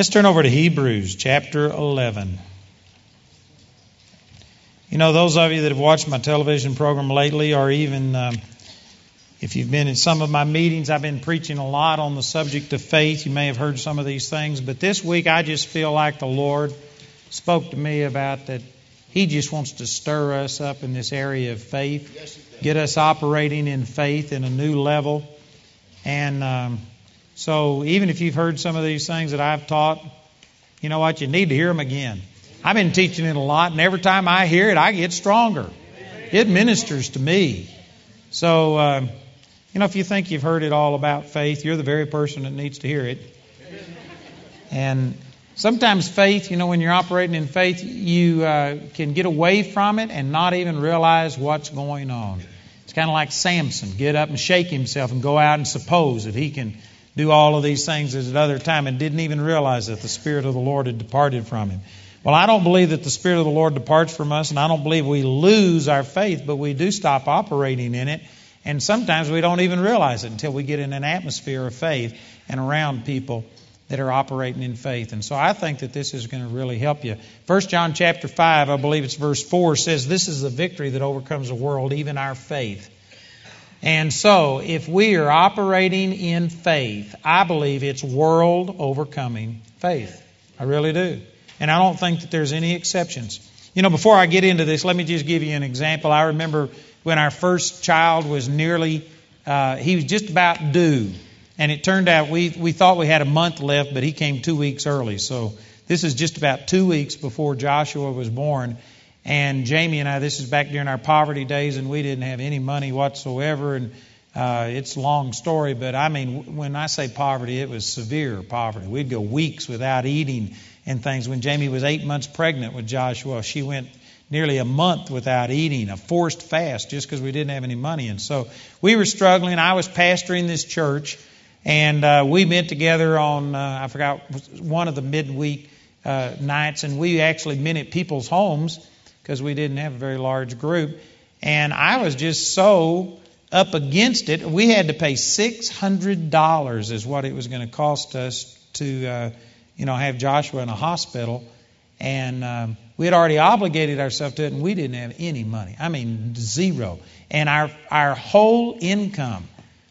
Let's turn over to Hebrews chapter 11. You know, those of you that have watched my television program lately, or even um, if you've been in some of my meetings, I've been preaching a lot on the subject of faith. You may have heard some of these things, but this week I just feel like the Lord spoke to me about that He just wants to stir us up in this area of faith, get us operating in faith in a new level. And um, so, even if you've heard some of these things that I've taught, you know what? You need to hear them again. I've been teaching it a lot, and every time I hear it, I get stronger. It ministers to me. So, uh, you know, if you think you've heard it all about faith, you're the very person that needs to hear it. And sometimes faith, you know, when you're operating in faith, you uh, can get away from it and not even realize what's going on. It's kind of like Samson get up and shake himself and go out and suppose that he can do all of these things at another time and didn't even realize that the Spirit of the Lord had departed from him. Well, I don't believe that the Spirit of the Lord departs from us, and I don't believe we lose our faith, but we do stop operating in it. And sometimes we don't even realize it until we get in an atmosphere of faith and around people that are operating in faith. And so I think that this is going to really help you. First John chapter 5, I believe it's verse 4, says, This is the victory that overcomes the world, even our faith. And so, if we are operating in faith, I believe it's world overcoming faith. I really do. And I don't think that there's any exceptions. You know, before I get into this, let me just give you an example. I remember when our first child was nearly, uh, he was just about due. And it turned out we, we thought we had a month left, but he came two weeks early. So this is just about two weeks before Joshua was born. And Jamie and I, this is back during our poverty days, and we didn't have any money whatsoever. And uh, it's a long story, but I mean, when I say poverty, it was severe poverty. We'd go weeks without eating and things. When Jamie was eight months pregnant with Joshua, she went nearly a month without eating, a forced fast, just because we didn't have any money. And so we were struggling. I was pastoring this church, and uh, we met together on, uh, I forgot, one of the midweek uh, nights, and we actually met at people's homes because we didn't have a very large group. And I was just so up against it. We had to pay $600 is what it was going to cost us to uh, you know, have Joshua in a hospital. And um, we had already obligated ourselves to it, and we didn't have any money. I mean, zero. And our, our whole income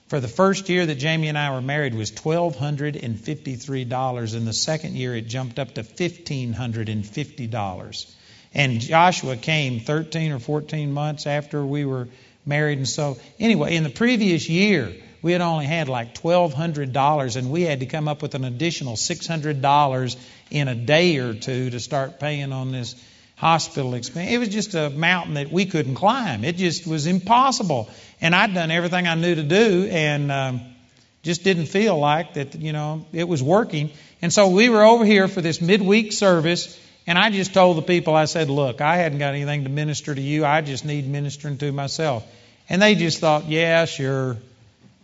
for the first year that Jamie and I were married was $1,253. And the second year, it jumped up to $1,550. And Joshua came 13 or 14 months after we were married. And so, anyway, in the previous year, we had only had like $1,200, and we had to come up with an additional $600 in a day or two to start paying on this hospital expense. It was just a mountain that we couldn't climb. It just was impossible. And I'd done everything I knew to do, and um, just didn't feel like that, you know, it was working. And so we were over here for this midweek service, and I just told the people, I said, look, I hadn't got anything to minister to you. I just need ministering to myself. And they just thought, yeah, sure.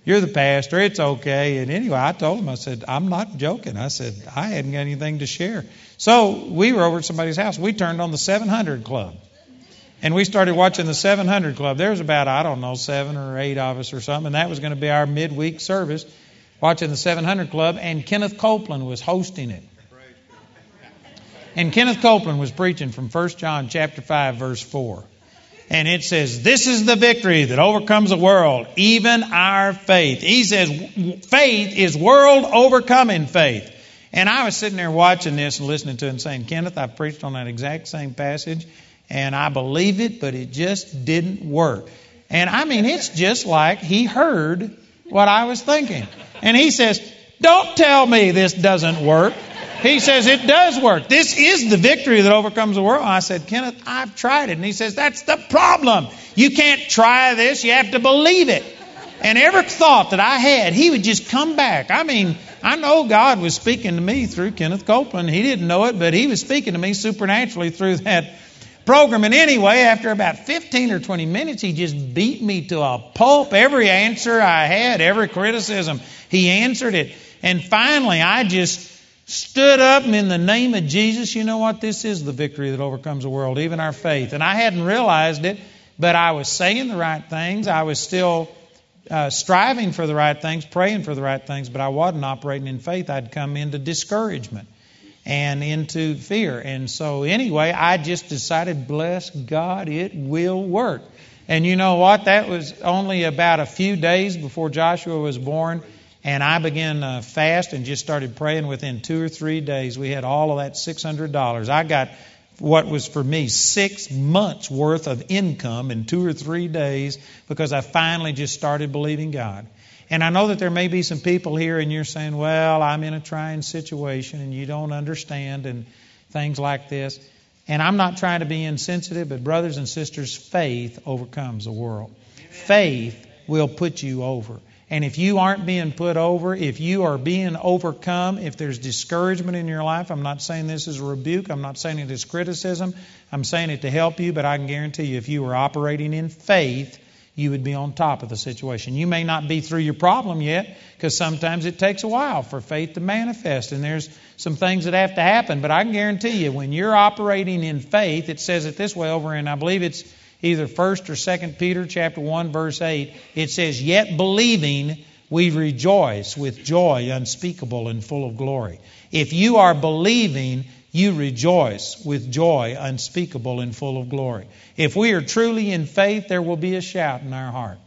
You're the pastor. It's okay. And anyway, I told them, I said, I'm not joking. I said, I hadn't got anything to share. So we were over at somebody's house. We turned on the 700 Club. And we started watching the 700 Club. There was about, I don't know, seven or eight of us or something. And that was going to be our midweek service, watching the 700 Club. And Kenneth Copeland was hosting it. And Kenneth Copeland was preaching from 1 John chapter 5, verse 4 and it says, This is the victory that overcomes the world, even our faith. He says, Faith is world overcoming faith. And I was sitting there watching this and listening to it and saying, Kenneth, I preached on that exact same passage, and I believe it, but it just didn't work. And I mean, it's just like he heard what I was thinking. And he says, Don't tell me this doesn't work. He says, It does work. This is the victory that overcomes the world. I said, Kenneth, I've tried it. And he says, That's the problem. You can't try this, you have to believe it. And every thought that I had, he would just come back. I mean, I know God was speaking to me through Kenneth Copeland. He didn't know it, but he was speaking to me supernaturally through that program. And anyway, after about 15 or 20 minutes, he just beat me to a pulp. Every answer I had, every criticism, he answered it. And finally, I just stood up and in the name of Jesus, you know what? This is the victory that overcomes the world, even our faith. And I hadn't realized it, but I was saying the right things. I was still uh, striving for the right things, praying for the right things, but I wasn't operating in faith. I'd come into discouragement. and into fear. And so, anyway, I just decided, bless God, it will work. And you know what? That was only about a few days before Joshua was born. And I began to fast and just started praying. Within two or three days, we had all of that $600. I got what was for me six months worth of income in two or three days because I finally just started believing God. And I know that there may be some people here and you're saying, well, I'm in a trying situation and you don't understand and things like this. And I'm not trying to be insensitive, but brothers and sisters, faith overcomes the world. Faith will put you over. And if you aren't being put over, if you are being overcome, if there's discouragement in your life, I'm not saying this is a rebuke, I'm not saying it is criticism, I'm saying it to help you, but I can guarantee you if you were operating in faith, you would be on top of the situation. You may not be through your problem yet, because sometimes it takes a while for faith to manifest, and there's some things that have to happen. But I can guarantee you, when you're operating in faith, it says it this way over and I believe it's either 1st or 2nd Peter chapter 1 verse 8, it says, "Yet believing we rejoice with joy unspeakable and full of glory." If you are believing, you rejoice with joy unspeakable and full of glory. If we are truly in faith, there will be a shout in our heart.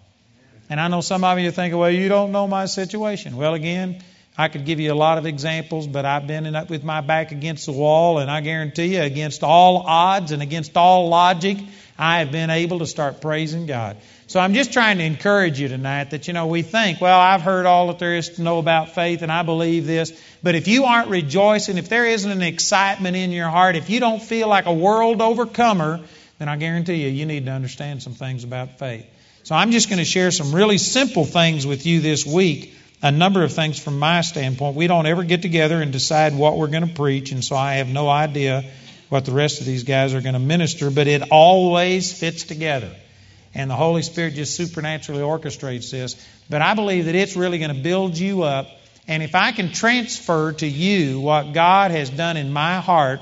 And I know some of you are thinking, well, you don't know my situation. Well, again, I could give you a lot of examples, but I've been in with my back against the wall, and I guarantee you, against all odds and against all logic, I have been able to start praising God. So I'm just trying to encourage you tonight that, you know, we think, well, I've heard all that there is to know about faith and I believe this. But if you aren't rejoicing, if there isn't an excitement in your heart, if you don't feel like a world overcomer, then I guarantee you, you need to understand some things about faith. So I'm just going to share some really simple things with you this week. A number of things from my standpoint. We don't ever get together and decide what we're going to preach, and so I have no idea what the rest of these guys are going to minister, but it always fits together. And the Holy Spirit just supernaturally orchestrates this. But I believe that it's really going to build you up. And if I can transfer to you what God has done in my heart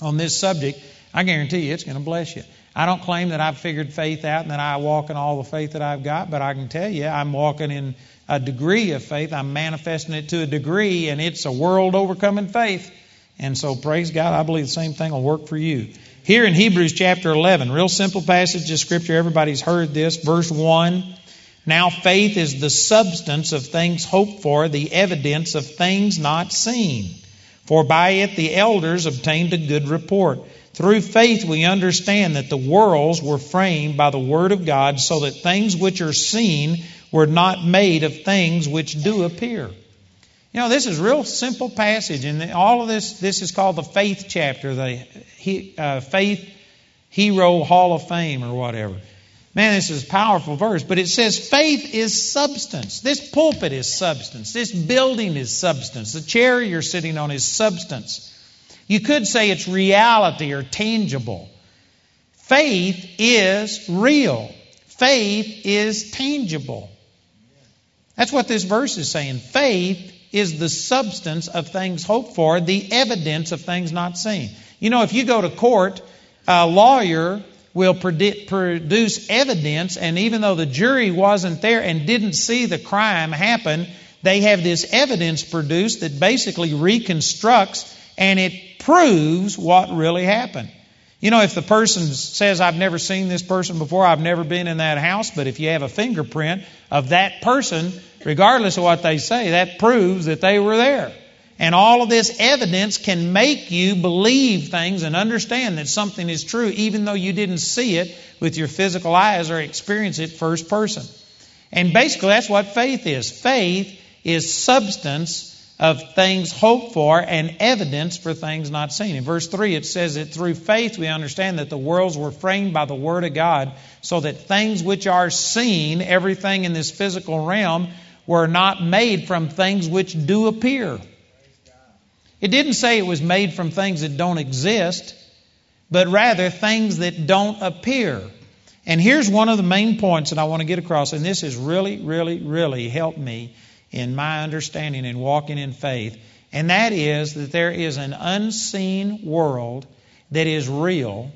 on this subject, I guarantee you it's going to bless you. I don't claim that I've figured faith out and that I walk in all the faith that I've got, but I can tell you I'm walking in a degree of faith. I'm manifesting it to a degree, and it's a world overcoming faith. And so, praise God, I believe the same thing will work for you. Here in Hebrews chapter 11, real simple passage of Scripture. Everybody's heard this. Verse 1. Now faith is the substance of things hoped for, the evidence of things not seen. For by it the elders obtained a good report. Through faith we understand that the worlds were framed by the Word of God, so that things which are seen were not made of things which do appear. You know, this is a real simple passage, and all of this, this is called the faith chapter, the uh, faith hero hall of fame or whatever. Man, this is a powerful verse, but it says faith is substance. This pulpit is substance. This building is substance. The chair you're sitting on is substance. You could say it's reality or tangible. Faith is real. Faith is tangible. That's what this verse is saying. Faith is the substance of things hoped for, the evidence of things not seen. You know, if you go to court, a lawyer will produce evidence, and even though the jury wasn't there and didn't see the crime happen, they have this evidence produced that basically reconstructs and it proves what really happened. You know, if the person says, I've never seen this person before, I've never been in that house, but if you have a fingerprint of that person, regardless of what they say, that proves that they were there. And all of this evidence can make you believe things and understand that something is true, even though you didn't see it with your physical eyes or experience it first person. And basically, that's what faith is. Faith is substance of things hoped for and evidence for things not seen. In verse 3, it says that through faith we understand that the worlds were framed by the Word of God, so that things which are seen, everything in this physical realm, were not made from things which do appear. It didn't say it was made from things that don't exist, but rather things that don't appear. And here's one of the main points that I want to get across, and this has really, really, really helped me in my understanding and walking in faith, and that is that there is an unseen world that is real.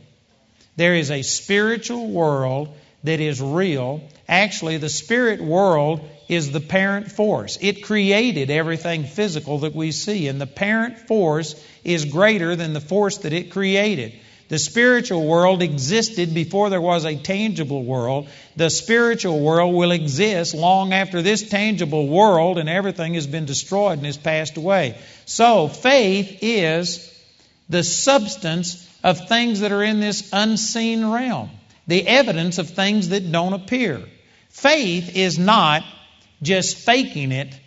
There is a spiritual world that is real. Actually, the spirit world is the parent force. It created everything physical that we see, and the parent force is greater than the force that it created. The spiritual world existed before there was a tangible world. The spiritual world will exist long after this tangible world and everything has been destroyed and has passed away. So, faith is the substance of things that are in this unseen realm, the evidence of things that don't appear. Faith is not just faking it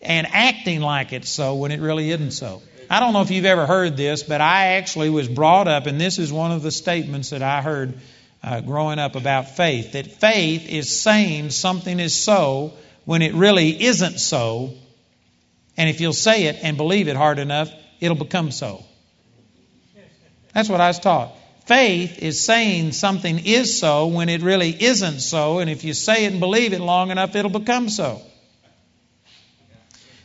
and acting like it's so when it really isn't so. I don't know if you've ever heard this, but I actually was brought up, and this is one of the statements that I heard uh, growing up about faith that faith is saying something is so when it really isn't so. And if you'll say it and believe it hard enough, it'll become so. That's what I was taught. Faith is saying something is so when it really isn't so, and if you say it and believe it long enough, it'll become so.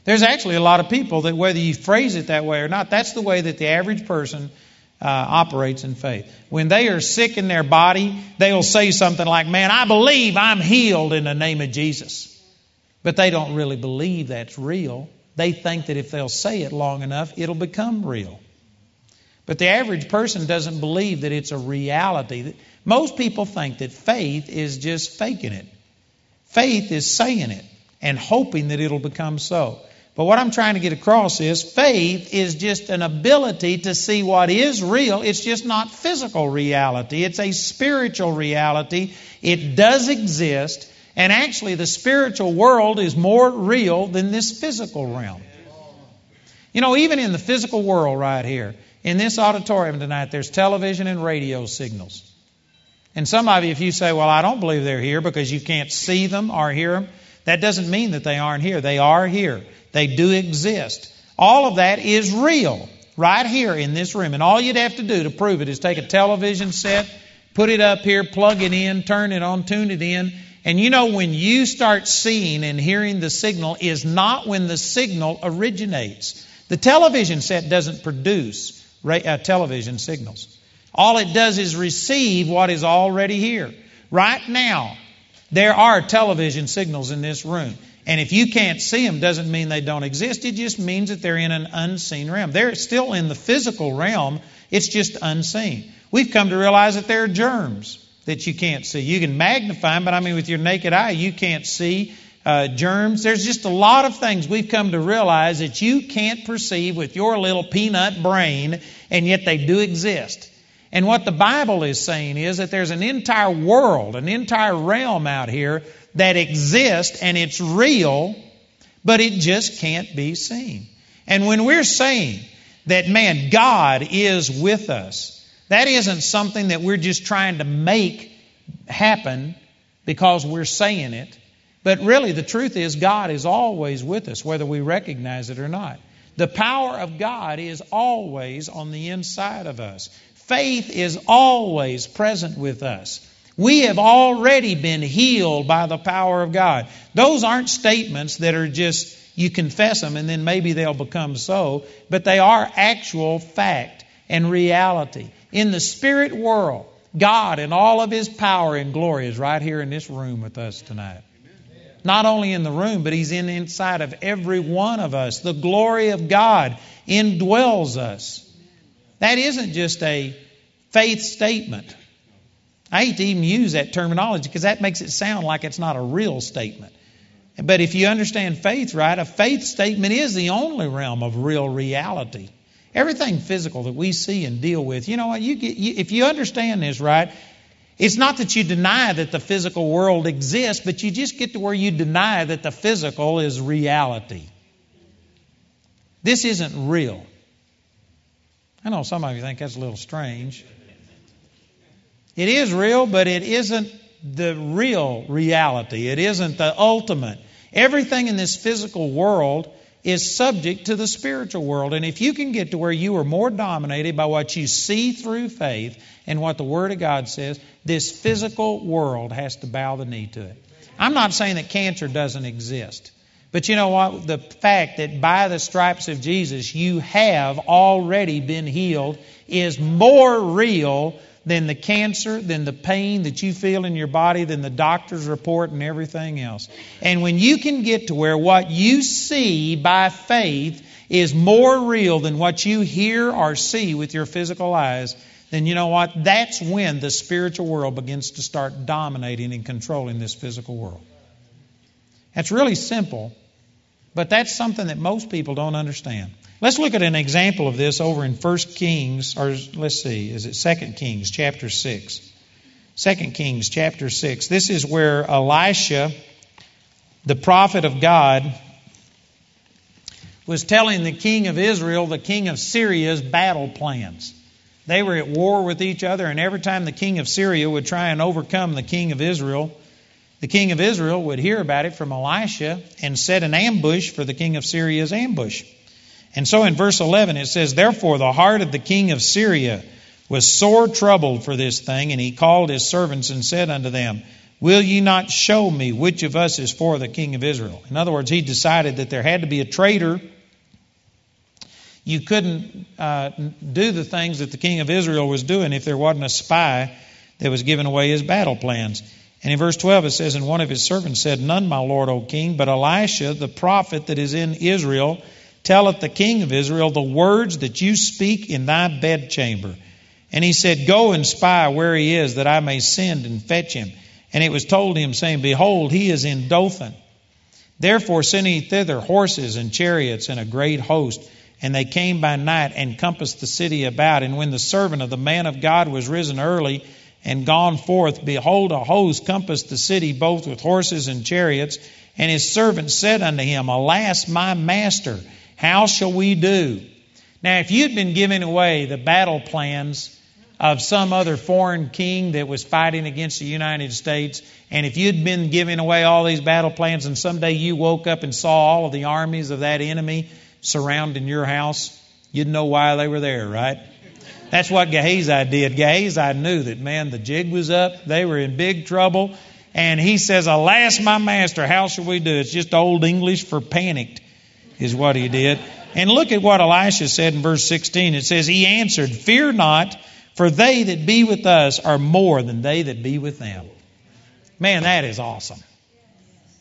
There's actually a lot of people that, whether you phrase it that way or not, that's the way that the average person uh, operates in faith. When they are sick in their body, they'll say something like, Man, I believe I'm healed in the name of Jesus. But they don't really believe that's real. They think that if they'll say it long enough, it'll become real. But the average person doesn't believe that it's a reality. Most people think that faith is just faking it. Faith is saying it and hoping that it'll become so. But what I'm trying to get across is faith is just an ability to see what is real. It's just not physical reality, it's a spiritual reality. It does exist, and actually, the spiritual world is more real than this physical realm. You know, even in the physical world right here, in this auditorium tonight, there's television and radio signals. And some of you, if you say, Well, I don't believe they're here because you can't see them or hear them, that doesn't mean that they aren't here. They are here. They do exist. All of that is real right here in this room. And all you'd have to do to prove it is take a television set, put it up here, plug it in, turn it on, tune it in. And you know, when you start seeing and hearing the signal, is not when the signal originates. The television set doesn't produce uh, television signals. All it does is receive what is already here. Right now, there are television signals in this room. And if you can't see them, doesn't mean they don't exist. It just means that they're in an unseen realm. They're still in the physical realm, it's just unseen. We've come to realize that there are germs that you can't see. You can magnify them, but I mean, with your naked eye, you can't see uh, germs. There's just a lot of things we've come to realize that you can't perceive with your little peanut brain, and yet they do exist. And what the Bible is saying is that there's an entire world, an entire realm out here that exists and it's real, but it just can't be seen. And when we're saying that, man, God is with us, that isn't something that we're just trying to make happen because we're saying it. But really, the truth is, God is always with us, whether we recognize it or not. The power of God is always on the inside of us. Faith is always present with us. We have already been healed by the power of God. Those aren't statements that are just you confess them and then maybe they'll become so, but they are actual fact and reality. In the spirit world, God in all of his power and glory is right here in this room with us tonight. Not only in the room, but he's in inside of every one of us. The glory of God indwells us. That isn't just a faith statement. I hate to even use that terminology because that makes it sound like it's not a real statement. But if you understand faith right, a faith statement is the only realm of real reality. Everything physical that we see and deal with, you know what? You you, if you understand this right, it's not that you deny that the physical world exists, but you just get to where you deny that the physical is reality. This isn't real. I know some of you think that's a little strange. It is real, but it isn't the real reality. It isn't the ultimate. Everything in this physical world is subject to the spiritual world. And if you can get to where you are more dominated by what you see through faith and what the Word of God says, this physical world has to bow the knee to it. I'm not saying that cancer doesn't exist. But you know what? The fact that by the stripes of Jesus you have already been healed is more real than the cancer, than the pain that you feel in your body, than the doctor's report and everything else. And when you can get to where what you see by faith is more real than what you hear or see with your physical eyes, then you know what? That's when the spiritual world begins to start dominating and controlling this physical world. That's really simple, but that's something that most people don't understand. Let's look at an example of this over in 1 Kings, or let's see, is it 2 Kings chapter 6? 2 Kings chapter 6. This is where Elisha, the prophet of God, was telling the king of Israel, the king of Syria's battle plans. They were at war with each other, and every time the king of Syria would try and overcome the king of Israel, the king of Israel would hear about it from Elisha and set an ambush for the king of Syria's ambush. And so in verse 11 it says, Therefore the heart of the king of Syria was sore troubled for this thing, and he called his servants and said unto them, Will ye not show me which of us is for the king of Israel? In other words, he decided that there had to be a traitor. You couldn't uh, do the things that the king of Israel was doing if there wasn't a spy that was giving away his battle plans. And in verse 12 it says, And one of his servants said, None, my lord, O king, but Elisha, the prophet that is in Israel, telleth the king of Israel the words that you speak in thy bedchamber. And he said, Go and spy where he is, that I may send and fetch him. And it was told him, saying, Behold, he is in Dothan. Therefore sent he thither horses and chariots and a great host. And they came by night and compassed the city about. And when the servant of the man of God was risen early, and gone forth, behold, a host compassed the city both with horses and chariots. And his servant said unto him, Alas, my master, how shall we do? Now, if you'd been giving away the battle plans of some other foreign king that was fighting against the United States, and if you'd been giving away all these battle plans, and someday you woke up and saw all of the armies of that enemy surrounding your house, you'd know why they were there, right? That's what Gehazi did. Gehazi knew that, man, the jig was up. They were in big trouble. And he says, Alas, my master, how shall we do? It's just old English for panicked, is what he did. And look at what Elisha said in verse 16. It says, He answered, Fear not, for they that be with us are more than they that be with them. Man, that is awesome.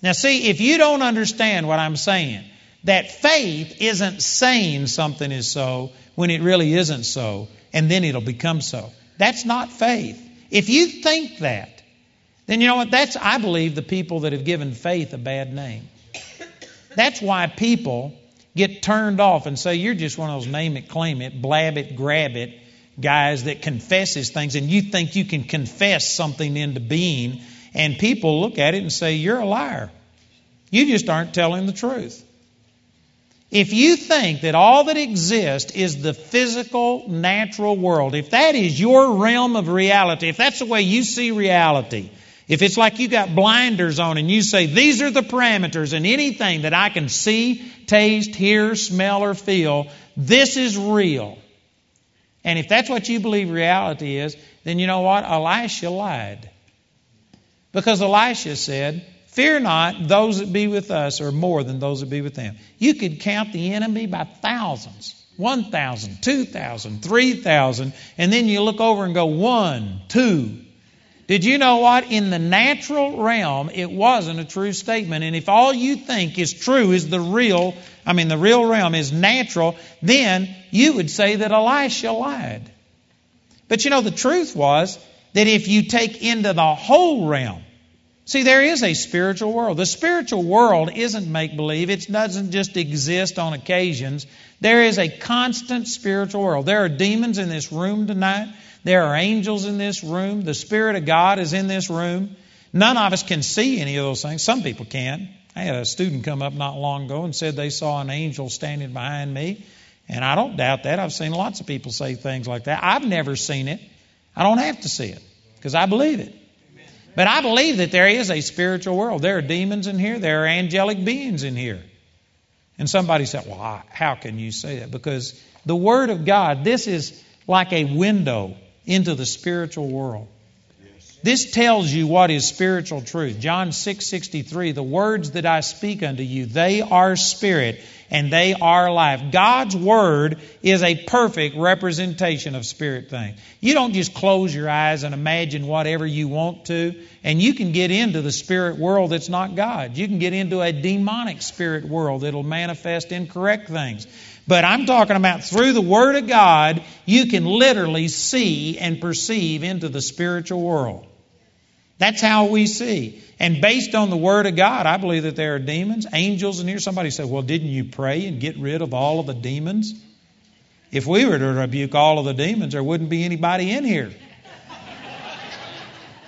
Now, see, if you don't understand what I'm saying, that faith isn't saying something is so when it really isn't so and then it'll become so. That's not faith. If you think that, then you know what? That's, I believe, the people that have given faith a bad name. That's why people get turned off and say, You're just one of those name it, claim it, blab it, grab it guys that confesses things, and you think you can confess something into being, and people look at it and say, You're a liar. You just aren't telling the truth. If you think that all that exists is the physical, natural world, if that is your realm of reality, if that's the way you see reality, if it's like you got blinders on and you say, these are the parameters and anything that I can see, taste, hear, smell, or feel, this is real. And if that's what you believe reality is, then you know what? Elisha lied. Because Elisha said, Fear not, those that be with us are more than those that be with them. You could count the enemy by thousands 1,000, 2,000, 3,000, and then you look over and go, one, two. Did you know what? In the natural realm, it wasn't a true statement. And if all you think is true is the real, I mean, the real realm is natural, then you would say that Elisha lied. But you know, the truth was that if you take into the whole realm, See, there is a spiritual world. The spiritual world isn't make believe, it doesn't just exist on occasions. There is a constant spiritual world. There are demons in this room tonight, there are angels in this room, the Spirit of God is in this room. None of us can see any of those things. Some people can. I had a student come up not long ago and said they saw an angel standing behind me. And I don't doubt that. I've seen lots of people say things like that. I've never seen it. I don't have to see it because I believe it. But I believe that there is a spiritual world. There are demons in here, there are angelic beings in here. And somebody said, Well, how can you say that? Because the Word of God, this is like a window into the spiritual world. This tells you what is spiritual truth. John 6:63, the words that I speak unto you, they are spirit and they are life. God's Word is a perfect representation of spirit things. You don't just close your eyes and imagine whatever you want to, and you can get into the spirit world that's not God. You can get into a demonic spirit world that'll manifest incorrect things. But I'm talking about through the Word of God, you can literally see and perceive into the spiritual world. That's how we see. And based on the Word of God, I believe that there are demons, angels in here. Somebody said, Well, didn't you pray and get rid of all of the demons? If we were to rebuke all of the demons, there wouldn't be anybody in here.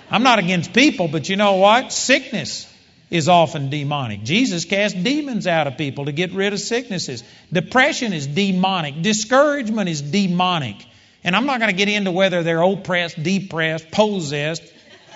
I'm not against people, but you know what? Sickness is often demonic. Jesus cast demons out of people to get rid of sicknesses. Depression is demonic. Discouragement is demonic. And I'm not going to get into whether they're oppressed, depressed, possessed.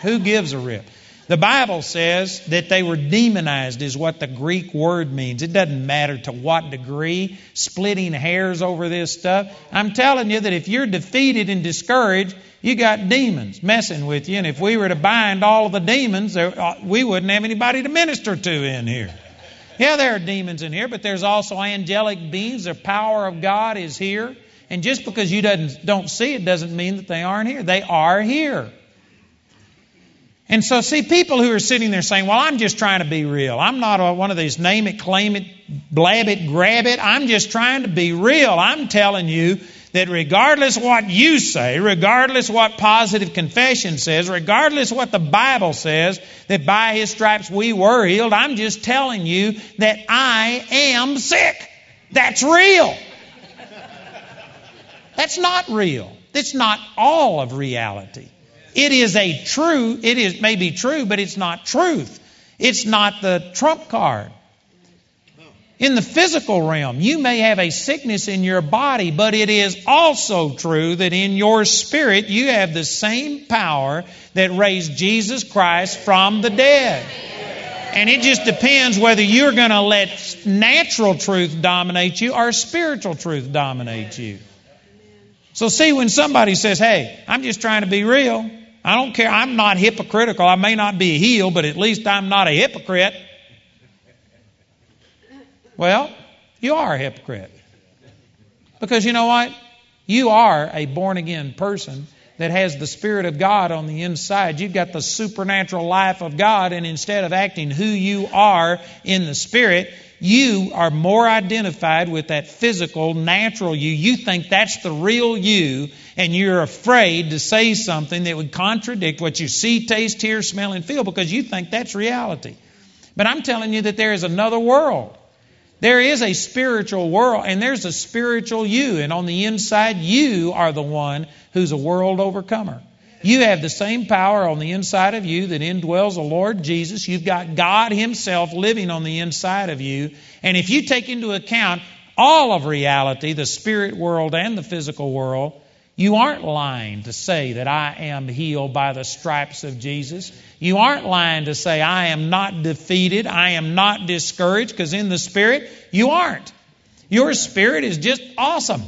Who gives a rip? The Bible says that they were demonized, is what the Greek word means. It doesn't matter to what degree, splitting hairs over this stuff. I'm telling you that if you're defeated and discouraged, you got demons messing with you. And if we were to bind all of the demons, uh, we wouldn't have anybody to minister to in here. Yeah, there are demons in here, but there's also angelic beings. The power of God is here. And just because you don't see it doesn't mean that they aren't here. They are here. And so, see, people who are sitting there saying, Well, I'm just trying to be real. I'm not a, one of these name it, claim it, blab it, grab it. I'm just trying to be real. I'm telling you that regardless what you say, regardless what positive confession says, regardless what the Bible says, that by His stripes we were healed, I'm just telling you that I am sick. That's real. That's not real. That's not all of reality. It is a true, it is may be true, but it's not truth. It's not the trump card. In the physical realm, you may have a sickness in your body, but it is also true that in your spirit you have the same power that raised Jesus Christ from the dead. And it just depends whether you're going to let natural truth dominate you or spiritual truth dominate you. So, see, when somebody says, Hey, I'm just trying to be real, I don't care. I'm not hypocritical. I may not be healed, but at least I'm not a hypocrite. Well, you are a hypocrite. Because you know what? You are a born again person that has the Spirit of God on the inside. You've got the supernatural life of God, and instead of acting who you are in the Spirit, you are more identified with that physical, natural you. You think that's the real you, and you're afraid to say something that would contradict what you see, taste, hear, smell, and feel because you think that's reality. But I'm telling you that there is another world. There is a spiritual world, and there's a spiritual you, and on the inside, you are the one who's a world overcomer. You have the same power on the inside of you that indwells the Lord Jesus. You've got God Himself living on the inside of you. And if you take into account all of reality, the spirit world and the physical world, you aren't lying to say that I am healed by the stripes of Jesus. You aren't lying to say I am not defeated, I am not discouraged, because in the spirit, you aren't. Your spirit is just awesome.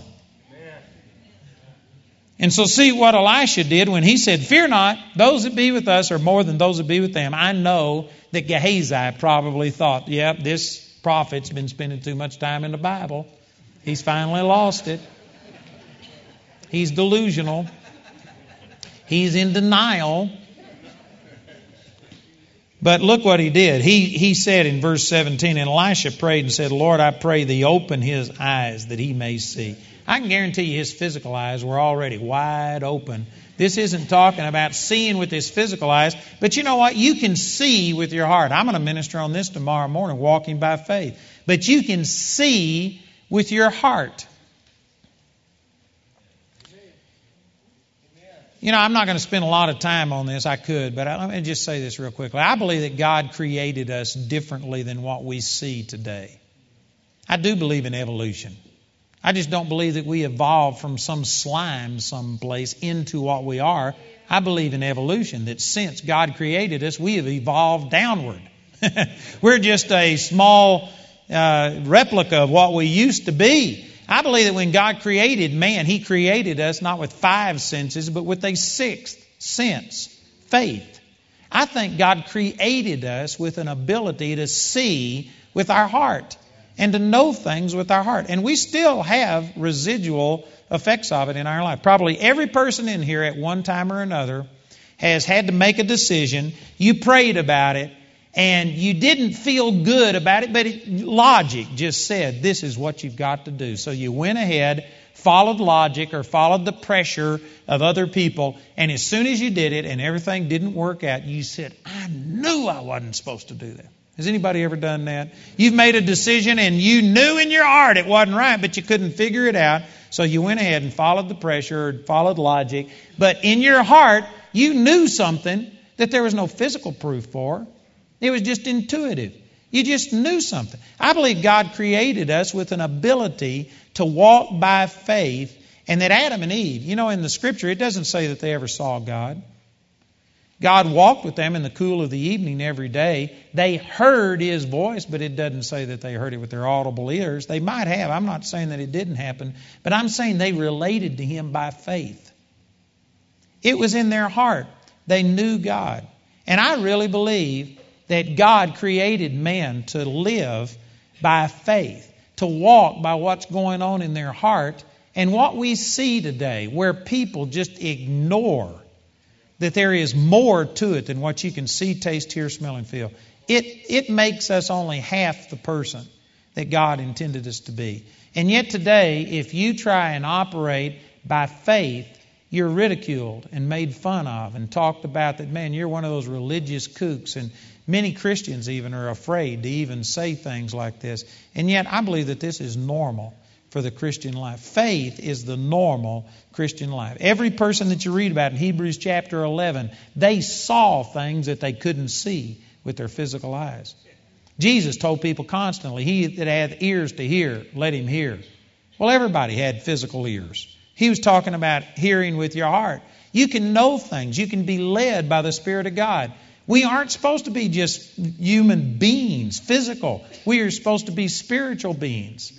And so, see what Elisha did when he said, Fear not, those that be with us are more than those that be with them. I know that Gehazi probably thought, Yep, yeah, this prophet's been spending too much time in the Bible. He's finally lost it. He's delusional. He's in denial. But look what he did. He, he said in verse 17, and Elisha prayed and said, Lord, I pray thee, open his eyes that he may see. I can guarantee you his physical eyes were already wide open. This isn't talking about seeing with his physical eyes, but you know what? You can see with your heart. I'm going to minister on this tomorrow morning, walking by faith. But you can see with your heart. You know, I'm not going to spend a lot of time on this. I could, but let me just say this real quickly. I believe that God created us differently than what we see today. I do believe in evolution. I just don't believe that we evolved from some slime someplace into what we are. I believe in evolution, that since God created us, we have evolved downward. We're just a small uh, replica of what we used to be. I believe that when God created man, He created us not with five senses, but with a sixth sense faith. I think God created us with an ability to see with our heart. and to know things with our heart. And we still have residual effects of it in our life. Probably every person in here at one time or another has had to make a decision. You prayed about it and you didn't feel good about it, but it, logic just said this is what you've got to do. So you went ahead, followed logic or followed the pressure of other people, and as soon as you did it and everything didn't work out, you said, I knew I wasn't supposed to do that. Has anybody ever done that? You've made a decision and you knew in your heart it wasn't right, but you couldn't figure it out. So you went ahead and followed the pressure, followed logic, but in your heart, you knew something that there was no physical proof for. It was just intuitive. You just knew something. I believe God created us with an ability to walk by faith, and that Adam and Eve, you know, in the scripture, it doesn't say that they ever saw God. God walked with them in the cool of the evening every day. They heard his voice, but it doesn't say that they heard it with their audible ears. They might have. I'm not saying that it didn't happen, but I'm saying they related to him by faith. It was in their heart. They knew God. And I really believe that God created man to live by faith, to walk by what's going on in their heart. And what we see today, where people just ignore that there is more to it than what you can see, taste, hear, smell, and feel, it, it makes us only half the person that God intended us to be. And yet today, if you try and operate by faith, you're ridiculed and made fun of and talked about that, man, you're one of those religious kooks and Many Christians even are afraid to even say things like this. And yet, I believe that this is normal for the Christian life. Faith is the normal Christian life. Every person that you read about in Hebrews chapter 11, they saw things that they couldn't see with their physical eyes. Jesus told people constantly, He that hath ears to hear, let him hear. Well, everybody had physical ears. He was talking about hearing with your heart. You can know things, you can be led by the Spirit of God. We aren't supposed to be just human beings, physical. We are supposed to be spiritual beings.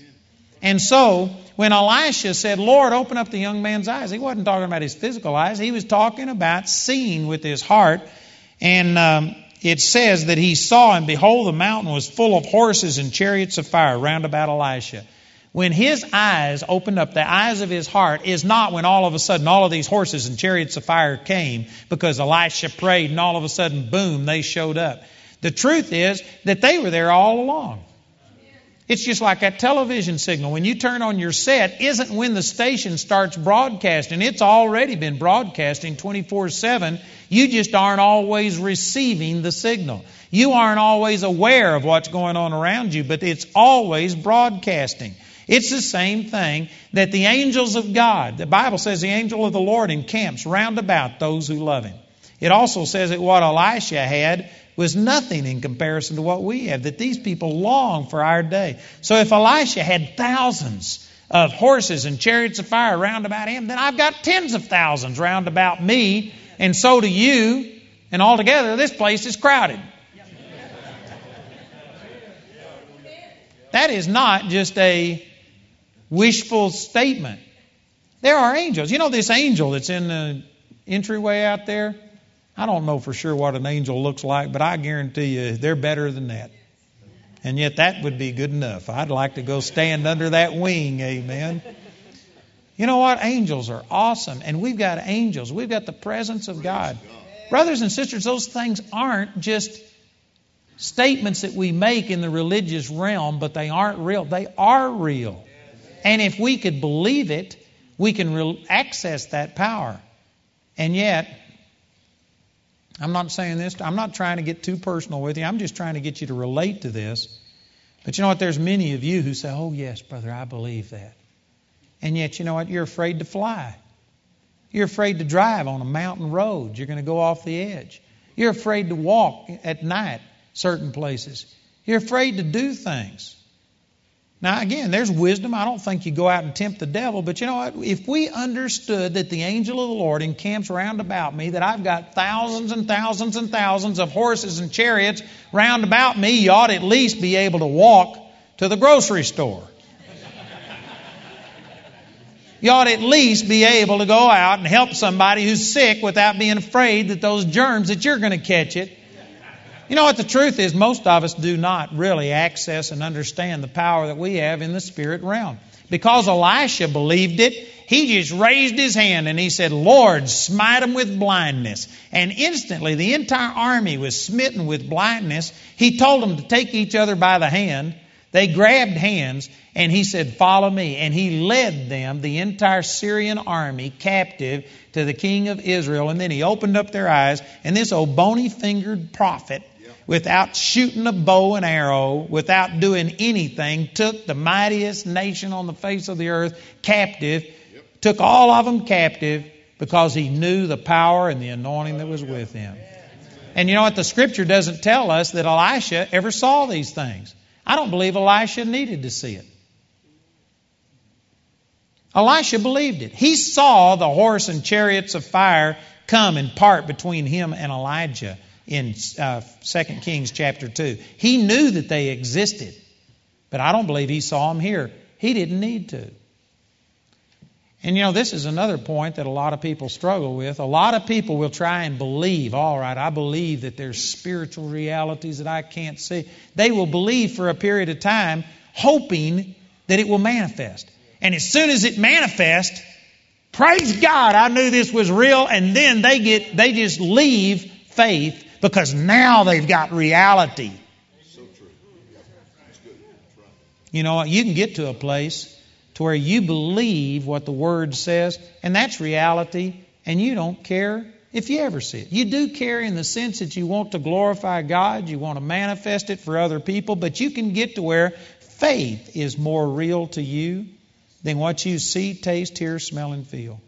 And so, when Elisha said, Lord, open up the young man's eyes, he wasn't talking about his physical eyes. He was talking about seeing with his heart. And um, it says that he saw, and behold, the mountain was full of horses and chariots of fire round about Elisha. When his eyes opened up, the eyes of his heart, is not when all of a sudden all of these horses and chariots of fire came because Elisha prayed and all of a sudden, boom, they showed up. The truth is that they were there all along. It's just like that television signal. When you turn on your set, isn't when the station starts broadcasting. It's already been broadcasting 24 7. You just aren't always receiving the signal. You aren't always aware of what's going on around you, but it's always broadcasting. It's the same thing that the angels of God, the Bible says the angel of the Lord encamps round about those who love him. It also says that what Elisha had was nothing in comparison to what we have, that these people long for our day. So if Elisha had thousands of horses and chariots of fire round about him, then I've got tens of thousands round about me, and so do you, and altogether this place is crowded. That is not just a wishful statement. There are angels. You know this angel that's in the entryway out there? I don't know for sure what an angel looks like, but I guarantee you they're better than that. And yet that would be good enough. I'd like to go stand under that wing, amen. You know what? Angels are awesome. And we've got angels. We've got the presence of God. Brothers and sisters, those things aren't just statements that we make in the religious realm, but they aren't real. They are real. And if we could believe it, we can re- access that power. And yet, I'm not saying this, I'm not trying to get too personal with you. I'm just trying to get you to relate to this. But you know what? There's many of you who say, Oh, yes, brother, I believe that. And yet, you know what? You're afraid to fly. You're afraid to drive on a mountain road. You're going to go off the edge. You're afraid to walk at night certain places. You're afraid to do things. Now, again, there's wisdom. I don't think you go out and tempt the devil, but you know what? If we understood that the angel of the Lord encamps round about me, that I've got thousands and thousands and thousands of horses and chariots round about me, you ought at least be able to walk to the grocery store. You ought at least be able to go out and help somebody who's sick without being afraid that those germs that you're going to catch it You know what the truth is? Most of us do not really access and understand the power that we have in the spirit realm. Because Elisha believed it, he just raised his hand and he said, Lord, smite them with blindness. And instantly the entire army was smitten with blindness. He told them to take each other by the hand. They grabbed hands and he said, Follow me. And he led them, the entire Syrian army, captive to the king of Israel. And then he opened up their eyes. And this old bony fingered prophet without shooting a bow and arrow, without doing anything, took the mightiest nation on the face of the earth captive, yep. took all of them captive because he knew the power and the anointing that was with him. And you know what? The scripture doesn't tell us that Elisha ever saw these things. I don't believe Elisha needed to see it. Elisha believed it. He saw the horse and chariots of fire come and part between him and Elijah in uh, 2 Kings chapter 2. He knew that they existed, but I don't believe he saw them here. He didn't need to. And you know, this is another point that a lot of people struggle with. A lot of people will try and believe, all right, I believe that there's spiritual realities that I can't see. They will believe for a period of time, hoping that it will manifest. And as soon as it manifests, praise God, I knew this was real, and then they get they just leave faith because now they've got reality. You know, you can get to a place to where you believe what the Word says, and that's reality, and you don't care if you ever see it. You do care in the sense that you want to glorify God, you want to manifest it for other people, but you can get to where faith is more real to you than what you see, taste, hear, smell, and feel.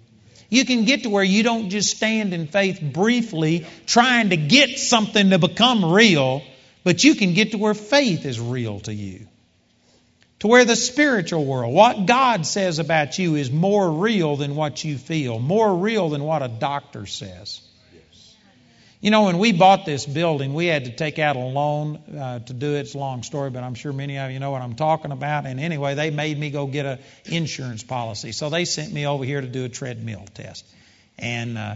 You can get to where you don't just stand in faith briefly trying to get something to become real, but you can get to where faith is real to you. To where the spiritual world, what God says about you, is more real than what you feel, more real than what a doctor says. You know, when we bought this building, we had to take out a loan uh, to do it. It's a long story, but I'm sure many of you know what I'm talking about. And anyway, they made me go get an insurance policy. So they sent me over here to do a treadmill test. And uh,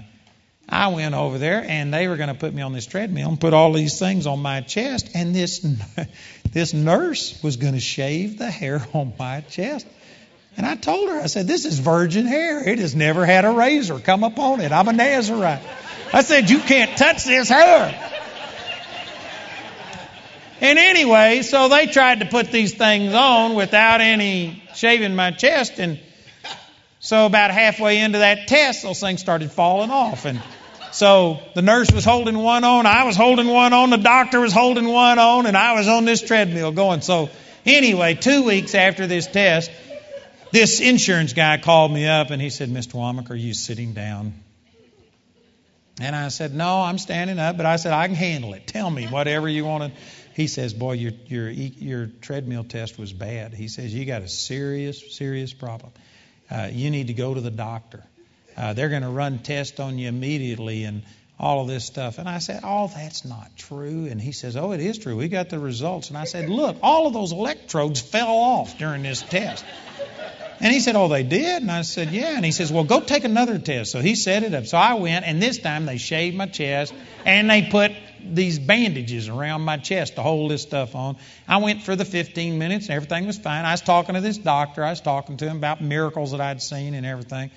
I went over there, and they were going to put me on this treadmill and put all these things on my chest. And this, this nurse was going to shave the hair on my chest. And I told her, I said, this is virgin hair. It has never had a razor come upon it. I'm a Nazarite. I said, You can't touch this hair. And anyway, so they tried to put these things on without any shaving my chest. And so about halfway into that test, those things started falling off. And so the nurse was holding one on, I was holding one on, the doctor was holding one on, and I was on this treadmill going. So anyway, two weeks after this test, this insurance guy called me up and he said, Mr. Wommack, are you sitting down? And I said, No, I'm standing up, but I said, I can handle it. Tell me whatever you want to. He says, Boy, your, your, your treadmill test was bad. He says, You got a serious, serious problem. Uh, you need to go to the doctor. Uh, they're going to run tests on you immediately and all of this stuff. And I said, Oh, that's not true. And he says, Oh, it is true. We got the results. And I said, Look, all of those electrodes fell off during this test. And he said, Oh, they did? And I said, Yeah. And he says, Well, go take another test. So he set it up. So I went, and this time they shaved my chest and they put these bandages around my chest to hold this stuff on. I went for the 15 minutes and everything was fine. I was talking to this doctor. I was talking to him about miracles that I'd seen and everything.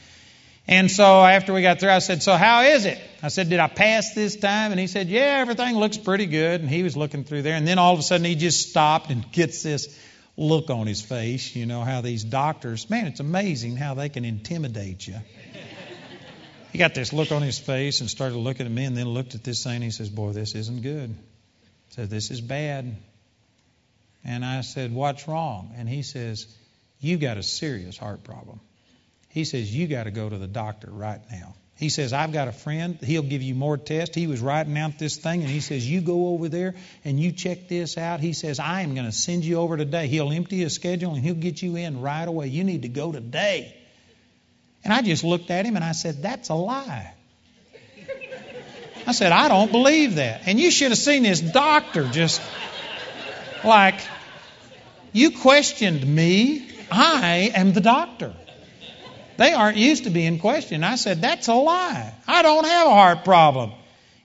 And so after we got through, I said, So how is it? I said, Did I pass this time? And he said, Yeah, everything looks pretty good. And he was looking through there. And then all of a sudden he just stopped and gets this look on his face. You know how these doctors, man, it's amazing how they can intimidate you. He got this look on his face and started looking at me and then looked at this thing and he says, Boy, this isn't good. He said, This is bad. And I said, What's wrong? And he says, You got a serious heart problem. He says, You got to go to the doctor right now. He says, I've got a friend. He'll give you more tests. He was writing out this thing, and he says, You go over there and you check this out. He says, I am going to send you over today. He'll empty his schedule and he'll get you in right away. You need to go today. And I just looked at him and I said, That's a lie. I said, I don't believe that. And you should have seen this doctor just like, You questioned me. I am the doctor. They aren't used to being questioned. I said, That's a lie. I don't have a heart problem.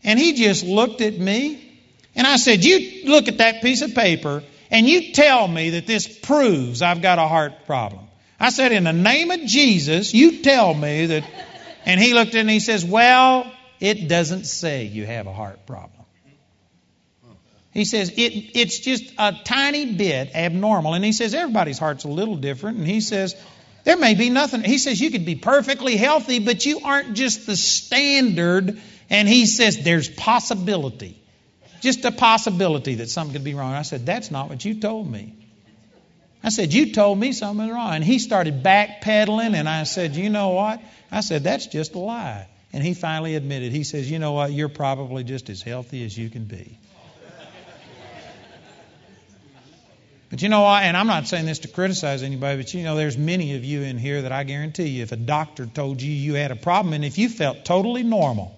And he just looked at me And I said, You look at that piece of paper and you tell me that this proves I've got a heart problem. I said, In the name of Jesus, you tell me that. And he looked at it and he says, Well, it doesn't say you have a heart problem. He says it, it's just a tiny bit abnormal. And he says everybody's heart's a little different. And he says there may be nothing. He says you could be perfectly healthy, but you aren't just the standard. And he says there's possibility, just a possibility that something could be wrong. I said, that's not what you told me. I said, you told me something wrong. And he started backpedaling. And I said, you know what? I said, that's just a lie. And he finally admitted, he says, you know what? You're probably just as healthy as you can be. But you know what? And I'm not saying this to criticize anybody, but you know, there's many of you in here that I guarantee you, if a doctor told you you had a problem and if you felt totally normal,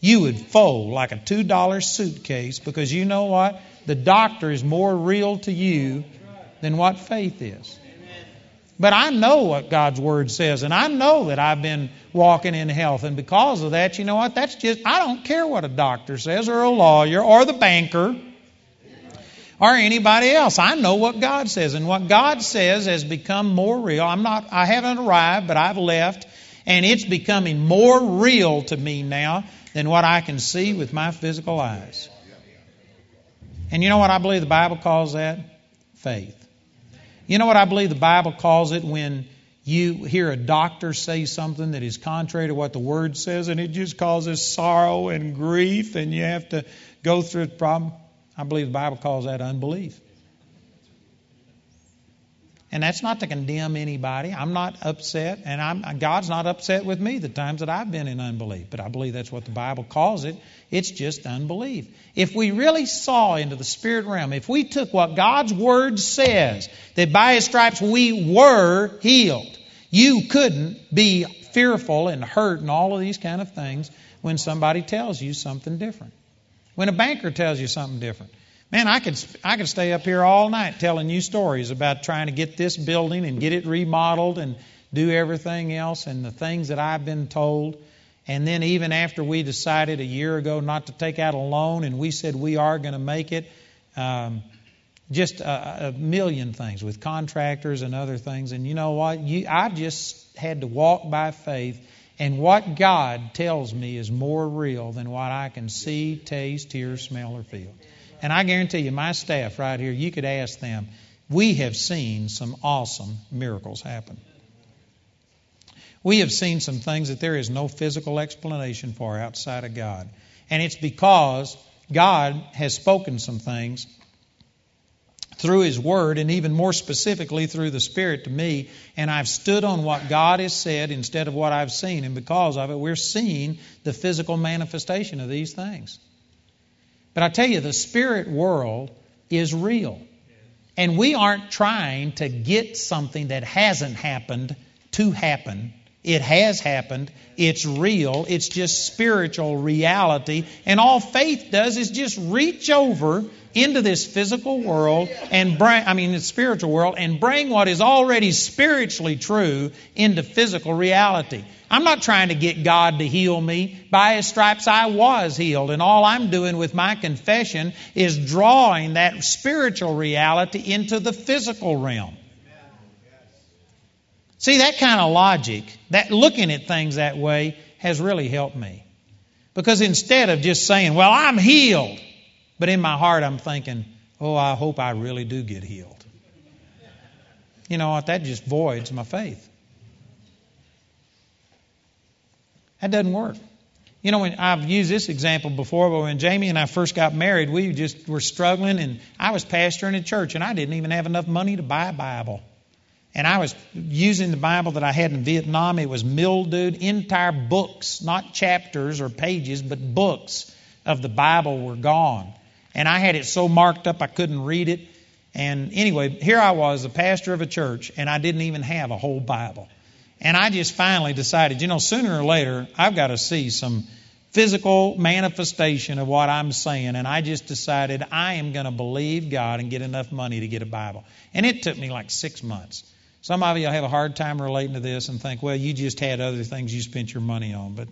you would fold like a $2 suitcase because you know what? The doctor is more real to you than what faith is. But I know what God's Word says, and I know that I've been walking in health. And because of that, you know what? That's just, I don't care what a doctor says, or a lawyer, or the banker or anybody else. I know what God says, and what God says has become more real. I'm not, I haven't arrived, but I've left, and it's becoming more real to me now than what I can see with my physical eyes. And you know what I believe the Bible calls that? Faith. You know what I believe the Bible calls it when you hear a doctor say something that is contrary to what the Word says, and it just causes sorrow and grief, and you have to go through the problem? I believe the Bible calls that unbelief. And that's not to condemn anybody. I'm not upset, and I'm, God's not upset with me the times that I've been in unbelief. But I believe that's what the Bible calls it. It's just unbelief. If we really saw into the spirit realm, if we took what God's Word says, that by His stripes we were healed, you couldn't be fearful and hurt and all of these kind of things when somebody tells you something different. When a banker tells you something different. Man, I could I could stay up here all night telling you stories about trying to get this building and get it remodeled and do everything else and the things that I've been told. And then even after we decided a year ago not to take out a loan and we said we are going to make it, um, just a, a, million things with contractors and other things. And you know what? You, I just had to walk by faith and what God tells me is more real than what I can see, taste, hear, smell, or feel. And I guarantee you, my staff right here, you could ask them, we have seen some awesome miracles happen. We have seen some things that there is no physical explanation for outside of God. And it's because God has spoken some things through His Word, and even more specifically through the Spirit to me. And I've stood on what God has said instead of what I've seen. And because of it, we're seeing the physical manifestation of these things. But I tell you, the spirit world is real. And we aren't trying to get something that hasn't happened to happen. It has happened. It's real. It's just spiritual reality. And all faith does is just reach over into this physical world and bring, I mean, the spiritual world, and bring what is already spiritually true into physical reality. I'm not trying to get God to heal me. By His stripes I was healed. And all I'm doing with my confession is drawing that spiritual reality into the physical realm. See, that kind of logic, that looking at things that way, has really helped me. Because instead of just saying, well, I'm healed, but in my heart, I'm thinking, oh, I hope I really do get healed. You know what? That just voids my faith. That doesn't work. You know, when I've used this example before, but when Jamie and I first got married, we just were struggling, and I was pastoring a church, and I didn't even have enough money to buy a Bible. And I was using the Bible that I had in Vietnam. It was mildewed. Entire books, not chapters or pages, but books of the Bible were gone and I had it so marked up I couldn't read it. And anyway, here I was, the pastor of a church, and I didn't even have a whole Bible. And I just finally decided, you know, sooner or later, I've got to see some physical manifestation of what I'm saying. And I just decided I am going to believe God and get enough money to get a Bible. And it took me like six months. Some of you have a hard time relating to this and think, well, you just had other things you spent your money on. But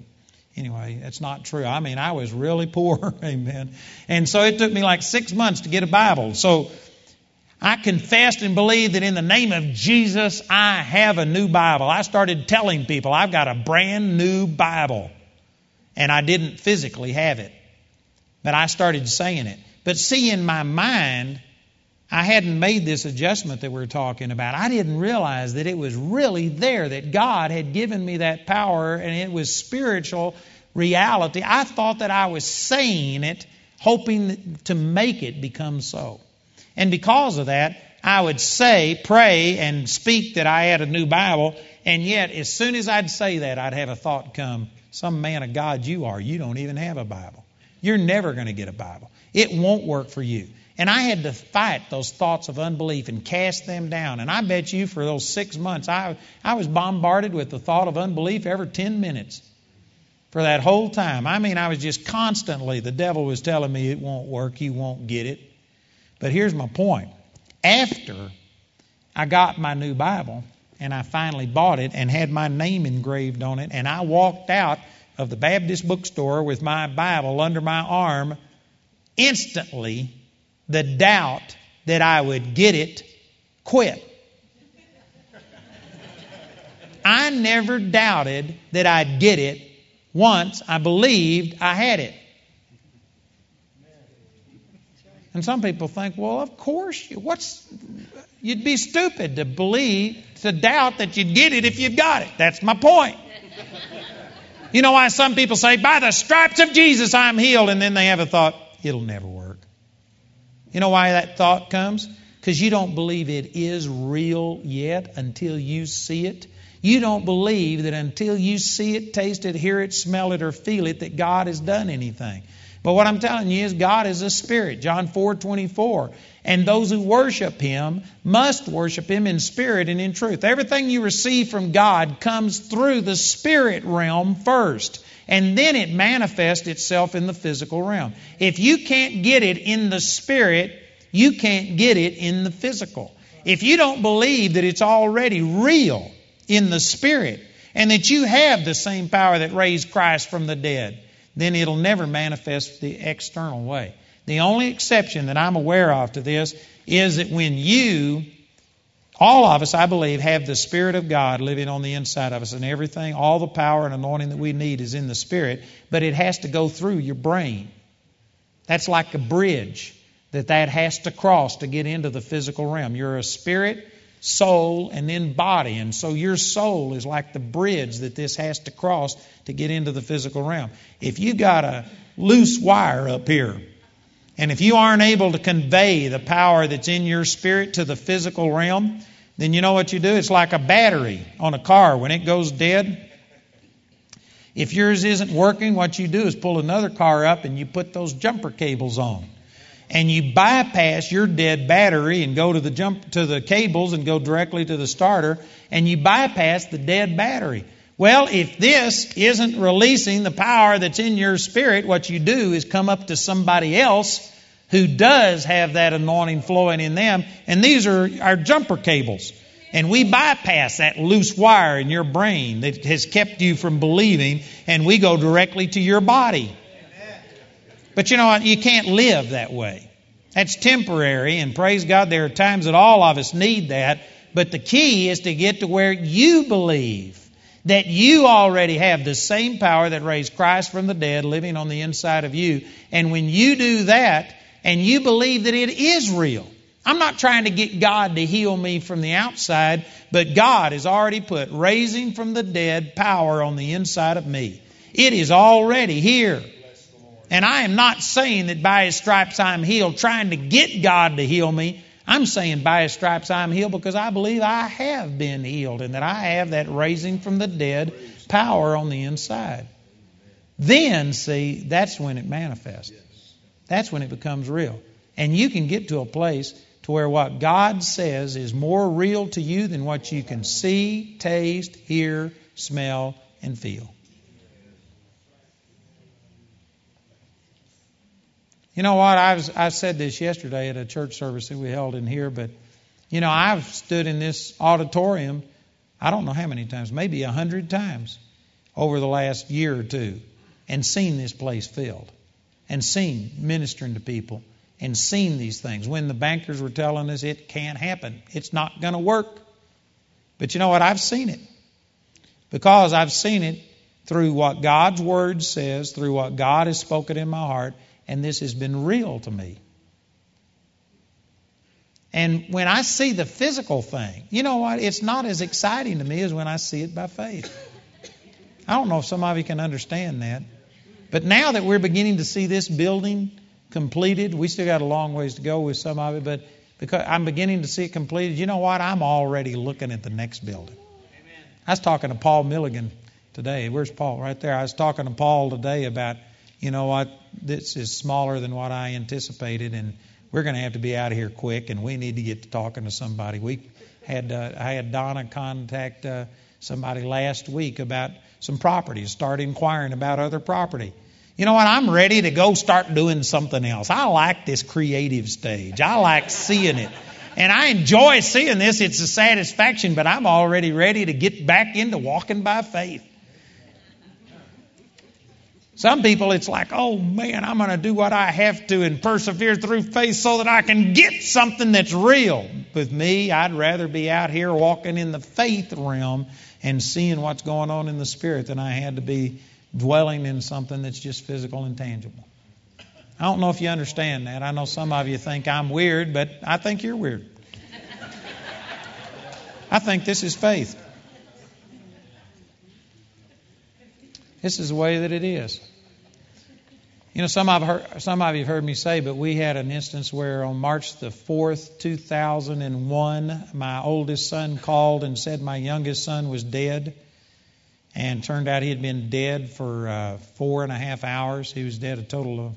Anyway, that's not true. I mean, I was really poor. Amen. And so it took me like six months to get a Bible. So I confessed and believed that in the name of Jesus, I have a new Bible. I started telling people I've got a brand new Bible. And I didn't physically have it. But I started saying it. But see, in my mind, I hadn't made this adjustment that we're talking about. I didn't realize that it was really there, that God had given me that power and it was spiritual reality. I thought that I was saying it, hoping to make it become so. And because of that, I would say, pray, and speak that I had a new Bible, and yet as soon as I'd say that, I'd have a thought come, some man of God you are, you don't even have a Bible. You're never going to get a Bible. It won't work for you. And I had to fight those thoughts of unbelief and cast them down. And I bet you for those six months, I, I was bombarded with the thought of unbelief every 10 minutes for that whole time. I mean, I was just constantly, the devil was telling me it won't work, you won't get it. But here's my point. After I got my new Bible and I finally bought it and had my name engraved on it, and I walked out of the Baptist bookstore with my Bible under my arm, instantly the doubt that I would get it quit. I never doubted that I'd get it once I believed I had it. And some people think, well, of course, you, what's you'd be stupid to believe to doubt that you'd get it if you'd got it. That's my point. You know why some people say, by the stripes of Jesus I'm healed, and then they have a thought, it'll never work. You know why that thought comes? Because you don't believe it is real yet until you see it. You don't believe that until you see it, taste it, hear it, smell it, or feel it, that God has done anything. But what I'm telling you is God is a spirit. John 4 24. And those who worship him must worship him in spirit and in truth. Everything you receive from God comes through the spirit realm first and then it manifests itself in the physical realm. If you can't get it in the spirit, you can't get it in the physical. If you don't believe that it's already real in the spirit and that you have the same power that raised Christ from the dead, then it'll never manifest the external way. The only exception that I'm aware of to this is that when you all of us, I believe, have the Spirit of God living on the inside of us, and everything, all the power and anointing that we need is in the Spirit, but it has to go through your brain. That's like a bridge that that has to cross to get into the physical realm. You're a spirit, soul, and then body, and so your soul is like the bridge that this has to cross to get into the physical realm. If you've got a loose wire up here, and if you aren't able to convey the power that's in your spirit to the physical realm, then you know what you do? It's like a battery on a car when it goes dead. If yours isn't working, what you do is pull another car up and you put those jumper cables on. And you bypass your dead battery and go to the jump to the cables and go directly to the starter and you bypass the dead battery. Well, if this isn't releasing the power that's in your spirit, what you do is come up to somebody else who does have that anointing flowing in them. And these are our jumper cables. And we bypass that loose wire in your brain that has kept you from believing, and we go directly to your body. But you know what? You can't live that way. That's temporary, and praise God, there are times that all of us need that. But the key is to get to where you believe that you already have the same power that raised Christ from the dead living on the inside of you. And when you do that, and you believe that it is real. I'm not trying to get God to heal me from the outside, but God has already put raising from the dead power on the inside of me. It is already here. And I am not saying that by His stripes I'm healed, trying to get God to heal me. I'm saying by His stripes I'm healed because I believe I have been healed and that I have that raising from the dead power on the inside. Then, see, that's when it manifests. That's when it becomes real. And you can get to a place to where what God says is more real to you than what you can see, taste, hear, smell, and feel. You know what? I, was, I said this yesterday at a church service that we held in here, but you know, I've stood in this auditorium, I don't know how many times, maybe a hundred times over the last year or two. and seen this place filled and seen ministering to people and seen these things. When the bankers were telling us it can't happen, it's not going to work. But you know what? I've seen it. Because I've seen it through what God's Word says, through what God has spoken in my heart, and this has been real to me. And when I see the physical thing, you know what? It's not as exciting to me as when I see it by faith. I don't know if some of you can understand that. But now that we're beginning to see this building completed, we still got a long ways to go with some of it, but because I'm beginning to see it completed, you know what? I'm already looking at the next building. Amen. I was talking to Paul Milligan today. Where's Paul? Right there. I was talking to Paul today about, you know what, this is smaller than what I anticipated, and we're going to have to be out of here quick, and we need to get to talking to somebody. We had uh, I had Donna contact uh, somebody last week about some properties, start inquiring about other property. You know what? I'm ready to go start doing something else. I like this creative stage. I like seeing it. And I enjoy seeing this. It's a satisfaction, but I'm already ready to get back into walking by faith. Some people, it's like, oh man, I'm going to do what I have to and persevere through faith so that I can get something that's real. With me, I'd rather be out here walking in the faith realm and seeing what's going on in the spirit than I had to be dwelling in something that's just physical and tangible. I don't know if you understand that. I know some of you think I'm weird, but I think you're weird. I think this is faith. This is the way that it is. You know, some of, heard, some of you have heard me say, but we had an instance where on March the 4th, 2001, my oldest son called and said my youngest son was dead. And turned out he had been dead for uh, four and a half hours. He was dead a total of,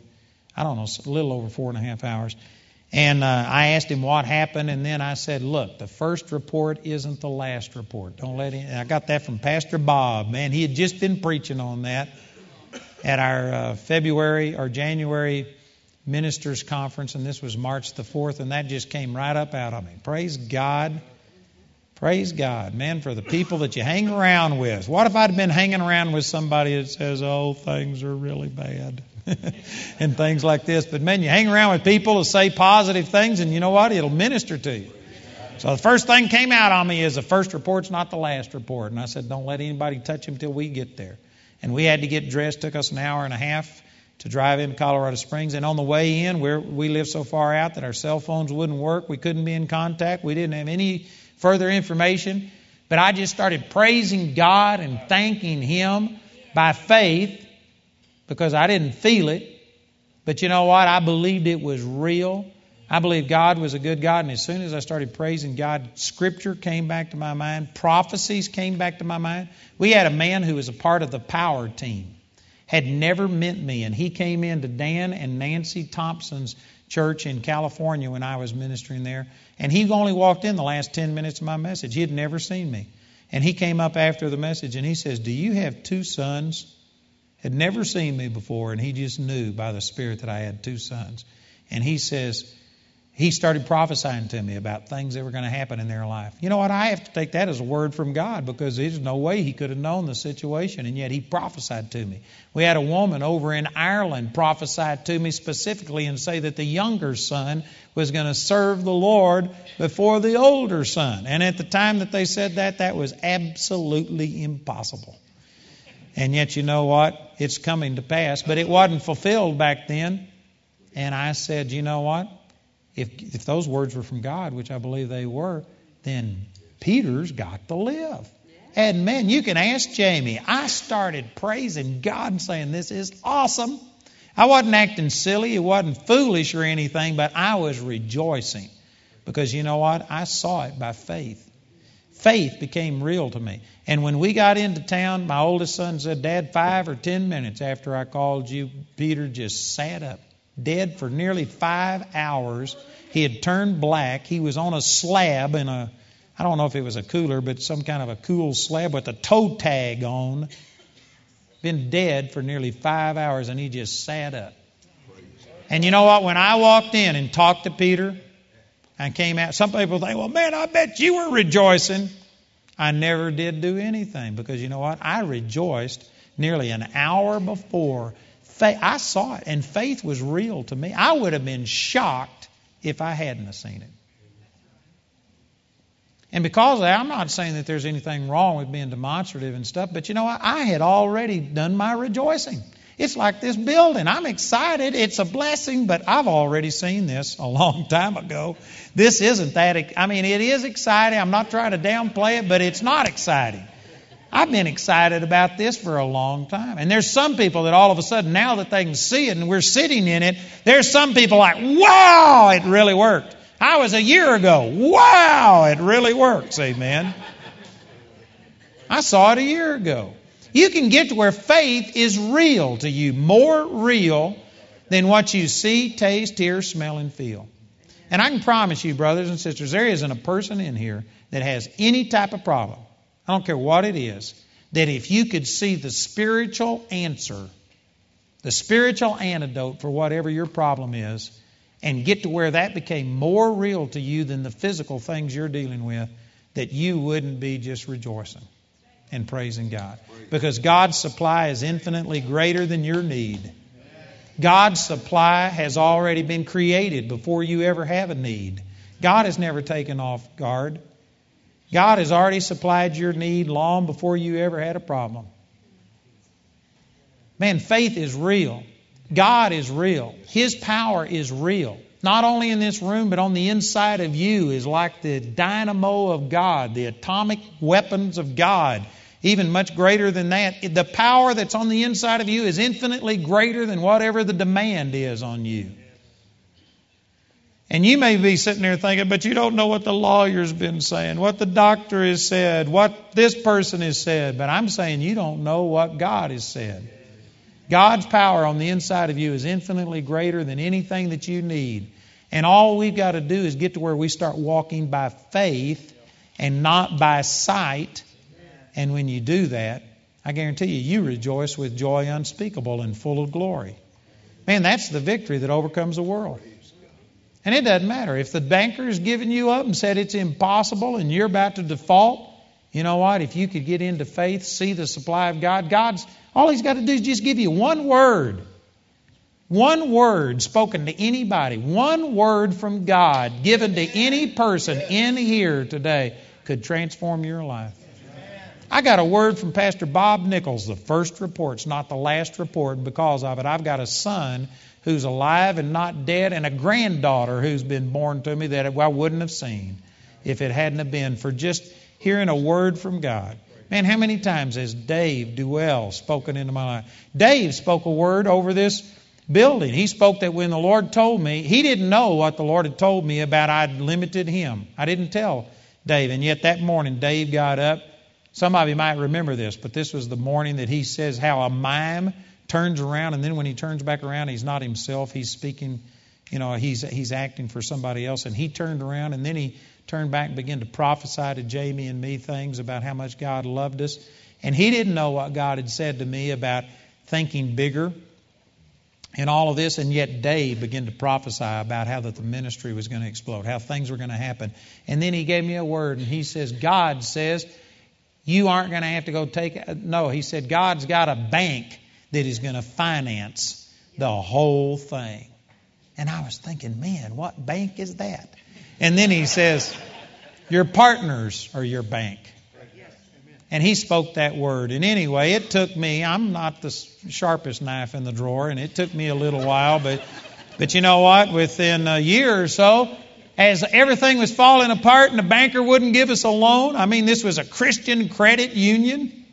I don't know, a little over four and a half hours. And uh, I asked him what happened, and then I said, "Look, the first report isn't the last report. Don't let him." I got that from Pastor Bob. Man, he had just been preaching on that at our uh, February or January ministers conference, and this was March the fourth, and that just came right up out of me. Praise God. Praise God, man, for the people that you hang around with. What if I'd been hanging around with somebody that says, oh, things are really bad? and things like this. But man, you hang around with people who say positive things, and you know what? It'll minister to you. So the first thing came out on me is the first report's not the last report. And I said, don't let anybody touch him till we get there. And we had to get dressed. Took us an hour and a half to drive into Colorado Springs. And on the way in, where we live so far out that our cell phones wouldn't work, we couldn't be in contact. We didn't have any further information. But I just started praising God and thanking Him by faith because I didn't feel it. But you know what? I believed it was real. I believed God was a good God. And as soon as I started praising God, Scripture came back to my mind, prophecies came back to my mind. We had a man who was a part of the power team, had never met me, and he came into Dan and Nancy Thompson's church in California when I was ministering there. And he only walked in the last 10 minutes of my message. He had never seen me. And he came up after the message and he says, Do you have two sons? Had never seen me before, and he just knew by the Spirit that I had two sons. And he says, he started prophesying to me about things that were going to happen in their life. You know what? I have to take that as a word from God because there's no way he could have known the situation, and yet he prophesied to me. We had a woman over in Ireland prophesy to me specifically and say that the younger son was going to serve the Lord before the older son. And at the time that they said that, that was absolutely impossible. And yet, you know what? It's coming to pass. But it wasn't fulfilled back then. And I said, you know what? If, if those words were from God, which I believe they were, then Peter's got to live. And man, you can ask Jamie. I started praising God and saying, This is awesome. I wasn't acting silly, it wasn't foolish or anything, but I was rejoicing. Because you know what? I saw it by faith. Faith became real to me. And when we got into town, my oldest son said, Dad, five or ten minutes after I called you, Peter just sat up dead for nearly five hours. He had turned black. He was on a slab in a, I don't know if it was a cooler, but some kind of a cool slab with a toe tag on. Been dead for nearly five hours, and he just sat up. And you know what? When I walked in and talked to Peter and came out, some people think, well, man, I bet you were rejoicing. I never did do anything because you know what? I rejoiced nearly an hour before. Faith, I saw it, and faith was real to me. I would have been shocked if I hadn't seen it. And because of that, I'm not saying that there's anything wrong with being demonstrative and stuff, but you know, I, I had already done my rejoicing. It's like this building. I'm excited. It's a blessing, but I've already seen this a long time ago. This isn't that. I mean, it is exciting. I'm not trying to downplay it, but it's not exciting. I've been excited about this for a long time. And there's some people that all of a sudden, now that they can see it and we're sitting in it, there's some people like, wow, it really worked. I was a year ago. Wow, it really works. Amen. I saw it a year ago. You can get to where faith is real to you, more real than what you see, taste, hear, smell, and feel. And I can promise you, brothers and sisters, there isn't a person in here that has any type of problem. I don't care what it is. That if you could see the spiritual answer, the spiritual antidote for whatever your problem is, and get to where that became more real to you than the physical things you're dealing with, that you wouldn't be just rejoicing and praising God. Because God's supply is infinitely greater than your need. God's supply has already been created before you ever have a need. God has never taken off guard. God has already supplied your need long before you ever had a problem. Man, faith is real. God is real. His power is real. Not only in this room, but on the inside of you is like the dynamo of God, the atomic weapons of God, even much greater than that. The power that's on the inside of you is infinitely greater than whatever the demand is on you. And you may be sitting there thinking, but you don't know what the lawyer's been saying, what the doctor has said, what this person has said. But I'm saying you don't know what God has said. God's power on the inside of you is infinitely greater than anything that you need. And all we've got to do is get to where we start walking by faith and not by sight. And when you do that, I guarantee you, you rejoice with joy unspeakable and full of glory. Man, that's the victory that overcomes the world. And it doesn't matter. If the banker has given you up and said it's impossible and you're about to default, you know what? If you could get into faith, see the supply of God, God's all He's got to do is just give you one word. One word spoken to anybody, one word from God given to any person in here today could transform your life. I got a word from Pastor Bob Nichols, the first report. It's not the last report because of it. I've got a son who's alive and not dead, and a granddaughter who's been born to me that I wouldn't have seen if it hadn't have been for just hearing a word from God. Man, how many times has Dave Duell spoken into my life? Dave spoke a word over this building. He spoke that when the Lord told me, he didn't know what the Lord had told me about I'd limited him. I didn't tell Dave. And yet that morning, Dave got up. Some of you might remember this, but this was the morning that he says how a mime turns around, and then when he turns back around, he's not himself. He's speaking, you know, he's he's acting for somebody else. And he turned around, and then he turned back and began to prophesy to Jamie and me things about how much God loved us. And he didn't know what God had said to me about thinking bigger and all of this, and yet Dave began to prophesy about how that the ministry was going to explode, how things were going to happen. And then he gave me a word, and he says, God says, you aren't going to have to go take. No, he said, God's got a bank that is going to finance the whole thing. And I was thinking, man, what bank is that? And then he says, Your partners are your bank. And he spoke that word. And anyway, it took me, I'm not the sharpest knife in the drawer, and it took me a little while, but, but you know what? Within a year or so, as everything was falling apart and the banker wouldn't give us a loan, I mean, this was a Christian credit union.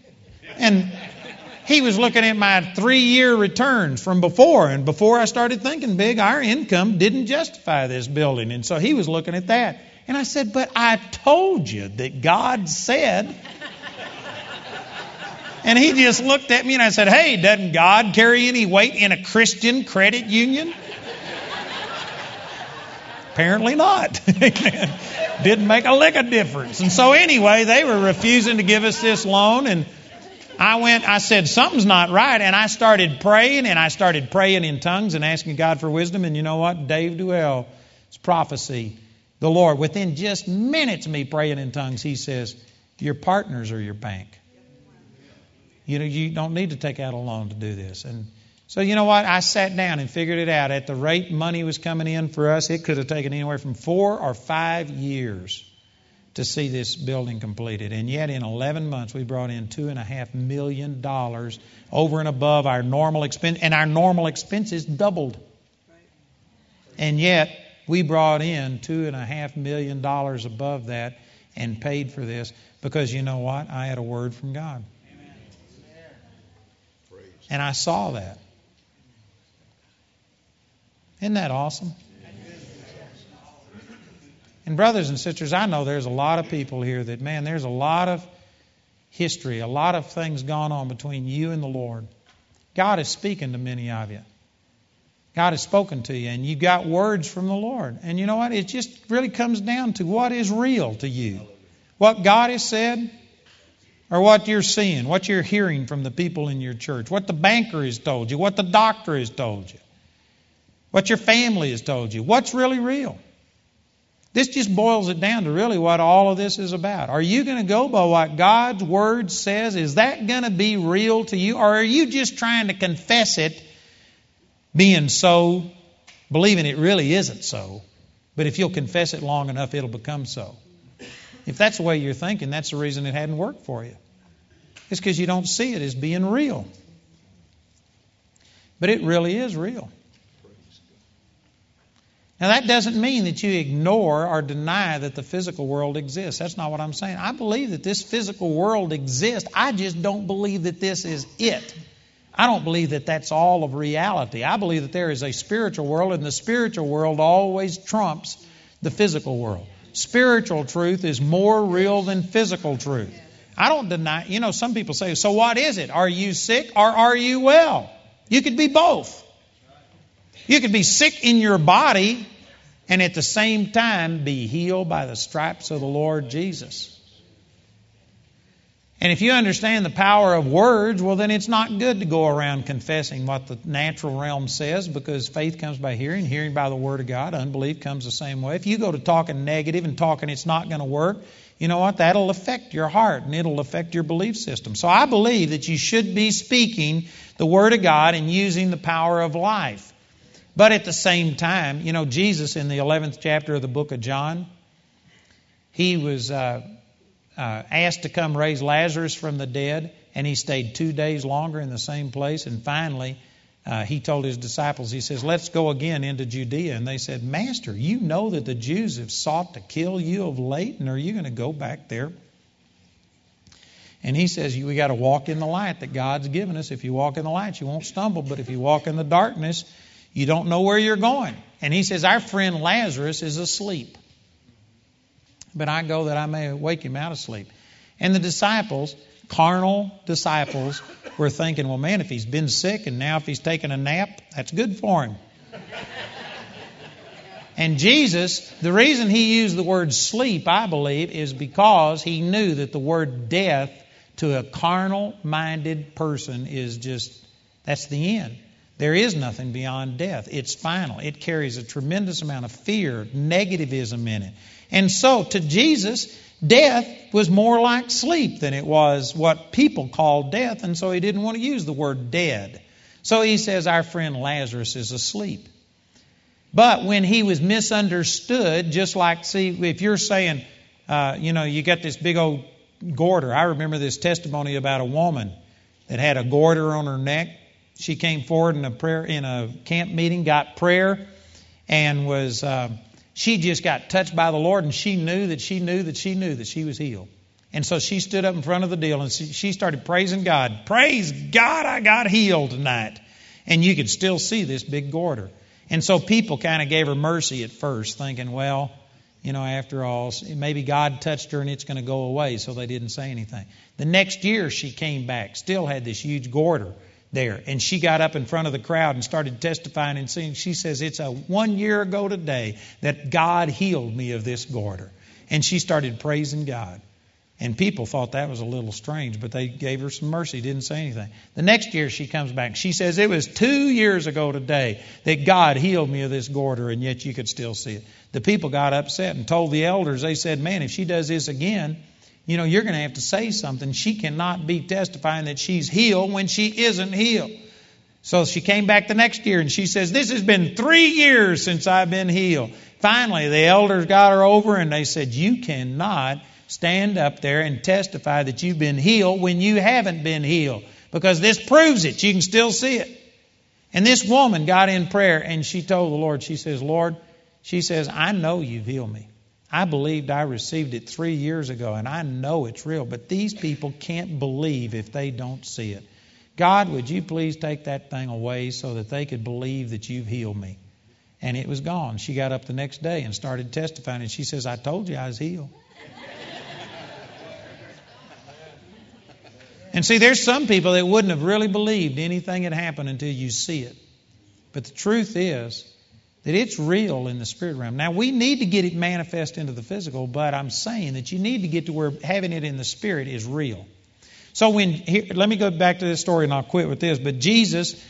And he was looking at my three year returns from before. And before I started thinking big, our income didn't justify this building. And so he was looking at that. And I said, But I told you that God said. And he just looked at me and I said, Hey, doesn't God carry any weight in a Christian credit union? Apparently not. Didn't make a lick of difference. And so, anyway, they were refusing to give us this loan. And I went, I said, something's not right. And I started praying, and I started praying in tongues and asking God for wisdom. And you know what? Dave Duell's prophecy, the Lord, within just minutes of me praying in tongues, he says, Your partners are your bank. You know, you don't need to take out a loan to do this. And so, you know what? I sat down and figured it out. At the rate money was coming in for us, it could have taken anywhere from four or five years to see this building completed. And yet, in 11 months, we brought in $2.5 million over and above our normal expense, and our normal expenses doubled. And yet, we brought in $2.5 million above that and paid for this because you know what? I had a word from God. And I saw that. Isn't that awesome? And, brothers and sisters, I know there's a lot of people here that, man, there's a lot of history, a lot of things going on between you and the Lord. God is speaking to many of you. God has spoken to you, and you got words from the Lord. And you know what? It just really comes down to what is real to you. What God has said, or what you're seeing, what you're hearing from the people in your church, what the banker has told you, what the doctor has told you what your family has told you. What's really real? This just boils it down to really what all of this is about. Are you going to go by what God's Word says? Is that going to be real to you? Or are you just trying to confess it being so, believing it really isn't so? But if you'll confess it long enough, it'll become so. If that's the way you're thinking, that's the reason it hadn't worked for you. It's because you don't see it as being real. But it really is real. Now, that doesn't mean that you ignore or deny that the physical world exists. That's not what I'm saying. I believe that this physical world exists. I just don't believe that this is it. I don't believe that that's all of reality. I believe that there is a spiritual world, and the spiritual world always trumps the physical world. Spiritual truth is more real than physical truth. I don't deny, you know, some people say, so what is it? Are you sick or are you well? You could be both. You could be sick in your body and at the same time be healed by the stripes of the Lord Jesus. And if you understand the power of words, well, then it's not good to go around confessing what the natural realm says because faith comes by hearing, hearing by the Word of God. Unbelief comes the same way. If you go to talking negative and talking it's not going to work, you know what? That'll affect your heart and it'll affect your belief system. So I believe that you should be speaking the Word of God and using the power of life. But at the same time, you know, Jesus in the 11th chapter of the book of John, he was uh, uh, asked to come raise Lazarus from the dead, and he stayed two days longer in the same place. And finally, uh, he told his disciples, he says, Let's go again into Judea. And they said, Master, you know that the Jews have sought to kill you of late, and are you going to go back there? And he says, We got to walk in the light that God's given us. If you walk in the light, you won't stumble. But if you walk in the darkness, you don't know where you're going. And he says, Our friend Lazarus is asleep. But I go that I may wake him out of sleep. And the disciples, carnal disciples, were thinking, Well, man, if he's been sick and now if he's taking a nap, that's good for him. And Jesus, the reason he used the word sleep, I believe, is because he knew that the word death to a carnal minded person is just, that's the end. There is nothing beyond death. It's final. It carries a tremendous amount of fear, negativism in it. And so, to Jesus, death was more like sleep than it was what people call death, and so he didn't want to use the word dead. So he says, Our friend Lazarus is asleep. But when he was misunderstood, just like, see, if you're saying, uh, you know, you got this big old goiter. I remember this testimony about a woman that had a goiter on her neck she came forward in a prayer in a camp meeting, got prayer, and was uh, she just got touched by the Lord, and she knew that she knew that she knew that she was healed. And so she stood up in front of the deal and she started praising God. Praise God, I got healed tonight. And you could still see this big goiter. And so people kind of gave her mercy at first, thinking, well, you know, after all, maybe God touched her and it's going to go away, so they didn't say anything. The next year she came back, still had this huge goiter there. And she got up in front of the crowd and started testifying and saying, She says, It's a one year ago today that God healed me of this goiter. And she started praising God. And people thought that was a little strange, but they gave her some mercy, didn't say anything. The next year she comes back. She says, It was two years ago today that God healed me of this goiter, and yet you could still see it. The people got upset and told the elders, they said, Man, if she does this again, you know, you're going to have to say something. She cannot be testifying that she's healed when she isn't healed. So she came back the next year and she says, This has been three years since I've been healed. Finally, the elders got her over and they said, You cannot stand up there and testify that you've been healed when you haven't been healed because this proves it. You can still see it. And this woman got in prayer and she told the Lord, She says, Lord, she says, I know you've healed me. I believed I received it three years ago, and I know it's real, but these people can't believe if they don't see it. God, would you please take that thing away so that they could believe that you've healed me? And it was gone. She got up the next day and started testifying, and she says, I told you I was healed. and see, there's some people that wouldn't have really believed anything had happened until you see it. But the truth is, that it's real in the spirit realm. Now, we need to get it manifest into the physical, but I'm saying that you need to get to where having it in the spirit is real. So, when here, let me go back to this story and I'll quit with this. But Jesus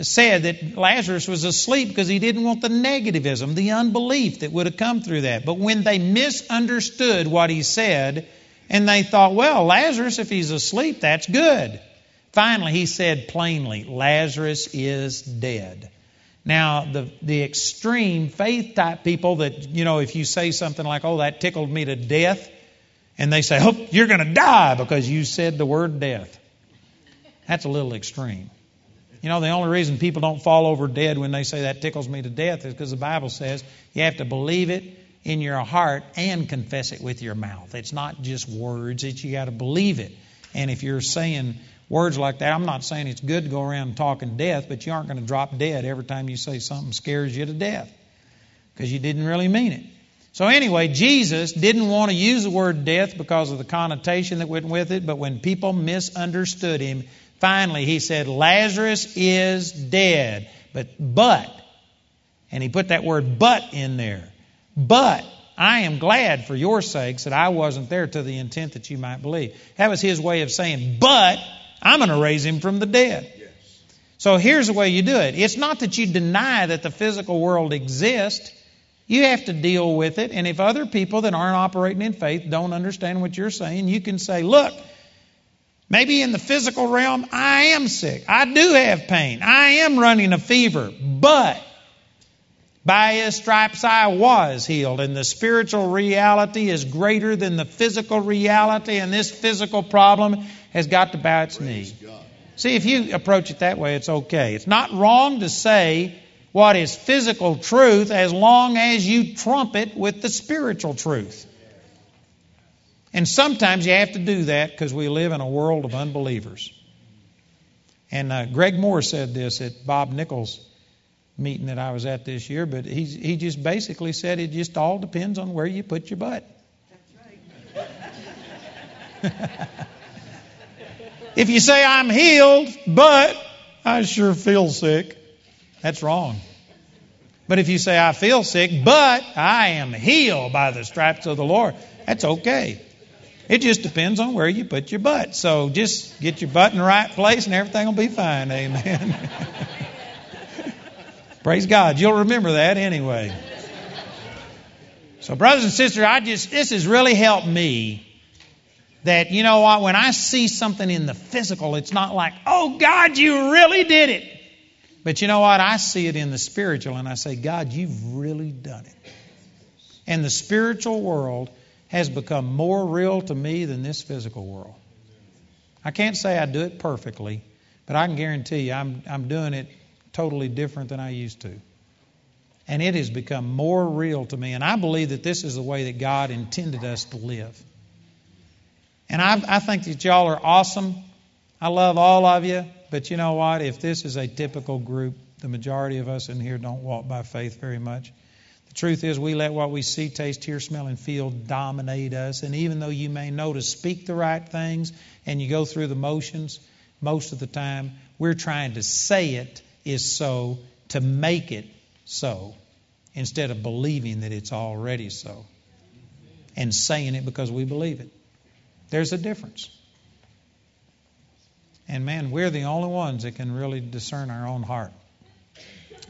said that Lazarus was asleep because he didn't want the negativism, the unbelief that would have come through that. But when they misunderstood what he said, and they thought, well, Lazarus, if he's asleep, that's good. Finally, he said plainly, Lazarus is dead. Now, the, the extreme faith type people that, you know, if you say something like, oh, that tickled me to death, and they say, oh, you're going to die because you said the word death. That's a little extreme. You know, the only reason people don't fall over dead when they say that tickles me to death is because the Bible says you have to believe it in your heart and confess it with your mouth. It's not just words, it's you got to believe it. And if you're saying words like that. I'm not saying it's good to go around talking death, but you aren't going to drop dead every time you say something scares you to death because you didn't really mean it. So, anyway, Jesus didn't want to use the word death because of the connotation that went with it, but when people misunderstood him, finally he said, Lazarus is dead. But, but, and he put that word but in there. But I am glad for your sakes that I wasn't there to the intent that you might believe. That was his way of saying, but I'm going to raise him from the dead. Yes. So here's the way you do it it's not that you deny that the physical world exists. You have to deal with it. And if other people that aren't operating in faith don't understand what you're saying, you can say, look, maybe in the physical realm, I am sick. I do have pain. I am running a fever. But by his stripes I was healed. And the spiritual reality is greater than the physical reality. And this physical problem has got to bow its knee. See, if you approach it that way, it's okay. It's not wrong to say what is physical truth as long as you trump it with the spiritual truth. And sometimes you have to do that because we live in a world of unbelievers. And uh, Greg Mohr said this at Bob Nichols' meeting that I was at this year, but he, he just basically said it just all depends on where you put your butt. That's right. If you say, I'm healed, but I sure feel sick, that's wrong. But if you say, I feel sick, but I am healed by the stripes of the Lord, that's okay. It just depends on where you put your butt. So just get your butt in the right place and everything will be fine. Amen. Praise God. You'll remember that anyway. So, brothers and sisters, I just, this has really helped me that, you know what, when I see something in the physical, it's not like, oh, God, you really did it. But you know what? I see it in the spiritual and I say, God, you've really done it. And the spiritual world has become more real to me than this physical world. I can't say I do it perfectly, but I can guarantee you I'm, I'm doing it totally different than I used to. And it has become more real to me. And I believe that this is the way that God intended us to live. And I, I think that y'all are awesome. I love all of you. But you know what? If this is a typical group, the majority of us in here don't walk by faith very much. The truth is, we let what we see, taste, hear, smell, and feel dominate us. And even though you may know to speak the right things and you go through the motions, most of the time we're trying to say it is so to make it so instead of believing that it's already so and saying it because we believe it. There's a difference. And man, we're the only ones that can really discern our own heart.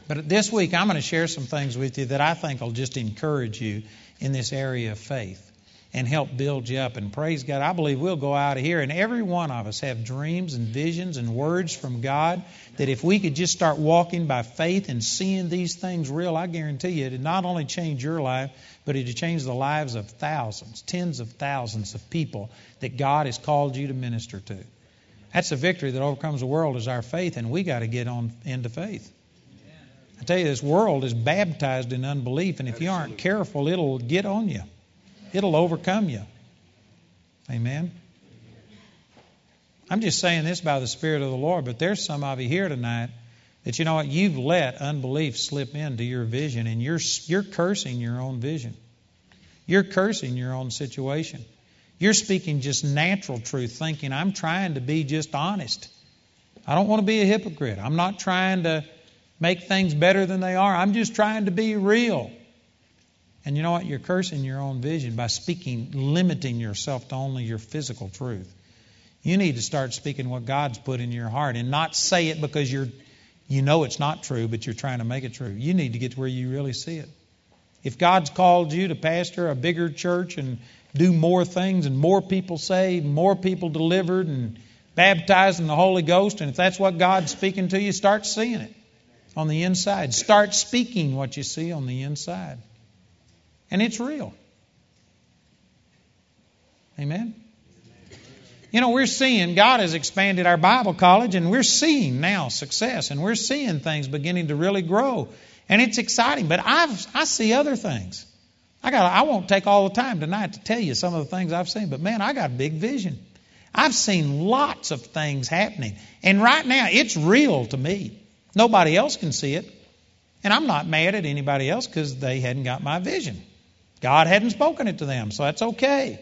But this week, I'm going to share some things with you that I think will just encourage you in this area of faith. And help build you up. And praise God, I believe we'll go out of here and every one of us have dreams and visions and words from God that if we could just start walking by faith and seeing these things real, I guarantee you it'd not only change your life, but it'd change the lives of thousands, tens of thousands of people that God has called you to minister to. That's the victory that overcomes the world is our faith, and we got to get on into faith. I tell you, this world is baptized in unbelief, and if you aren't careful, it'll get on you. It'll overcome you. Amen. I'm just saying this by the Spirit of the Lord, but there's some of you here tonight that you know what you've let unbelief slip into your vision, and you're you're cursing your own vision. You're cursing your own situation. You're speaking just natural truth, thinking I'm trying to be just honest. I don't want to be a hypocrite. I'm not trying to make things better than they are. I'm just trying to be real. And you know what? You're cursing your own vision by speaking, limiting yourself to only your physical truth. You need to start speaking what God's put in your heart and not say it because you're you know it's not true, but you're trying to make it true. You need to get to where you really see it. If God's called you to pastor a bigger church and do more things and more people saved, more people delivered and baptized in the Holy Ghost, and if that's what God's speaking to you, start seeing it on the inside. Start speaking what you see on the inside. And it's real. Amen? You know, we're seeing, God has expanded our Bible college, and we're seeing now success, and we're seeing things beginning to really grow. And it's exciting, but I've, I see other things. I got. I won't take all the time tonight to tell you some of the things I've seen, but man, I got a big vision. I've seen lots of things happening, and right now it's real to me. Nobody else can see it, and I'm not mad at anybody else because they hadn't got my vision. God hadn't spoken it to them, so that's okay.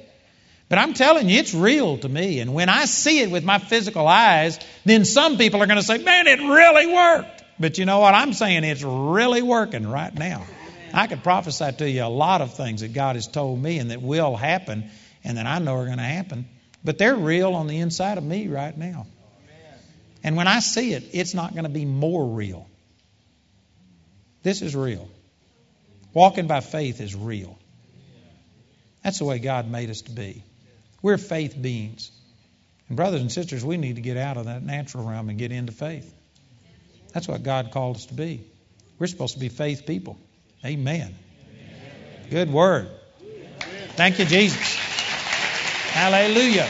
But I'm telling you, it's real to me. And when I see it with my physical eyes, then some people are going to say, man, it really worked. But you know what? I'm saying it's really working right now. I could prophesy to you a lot of things that God has told me and that will happen and that I know are going to happen. But they're real on the inside of me right now. And when I see it, it's not going to be more real. This is real. Walking by faith is real. That's the way God made us to be. We're faith beings. And, brothers and sisters, we need to get out of that natural realm and get into faith. That's what God called us to be. We're supposed to be faith people. Amen. Good word. Thank you, Jesus. Hallelujah.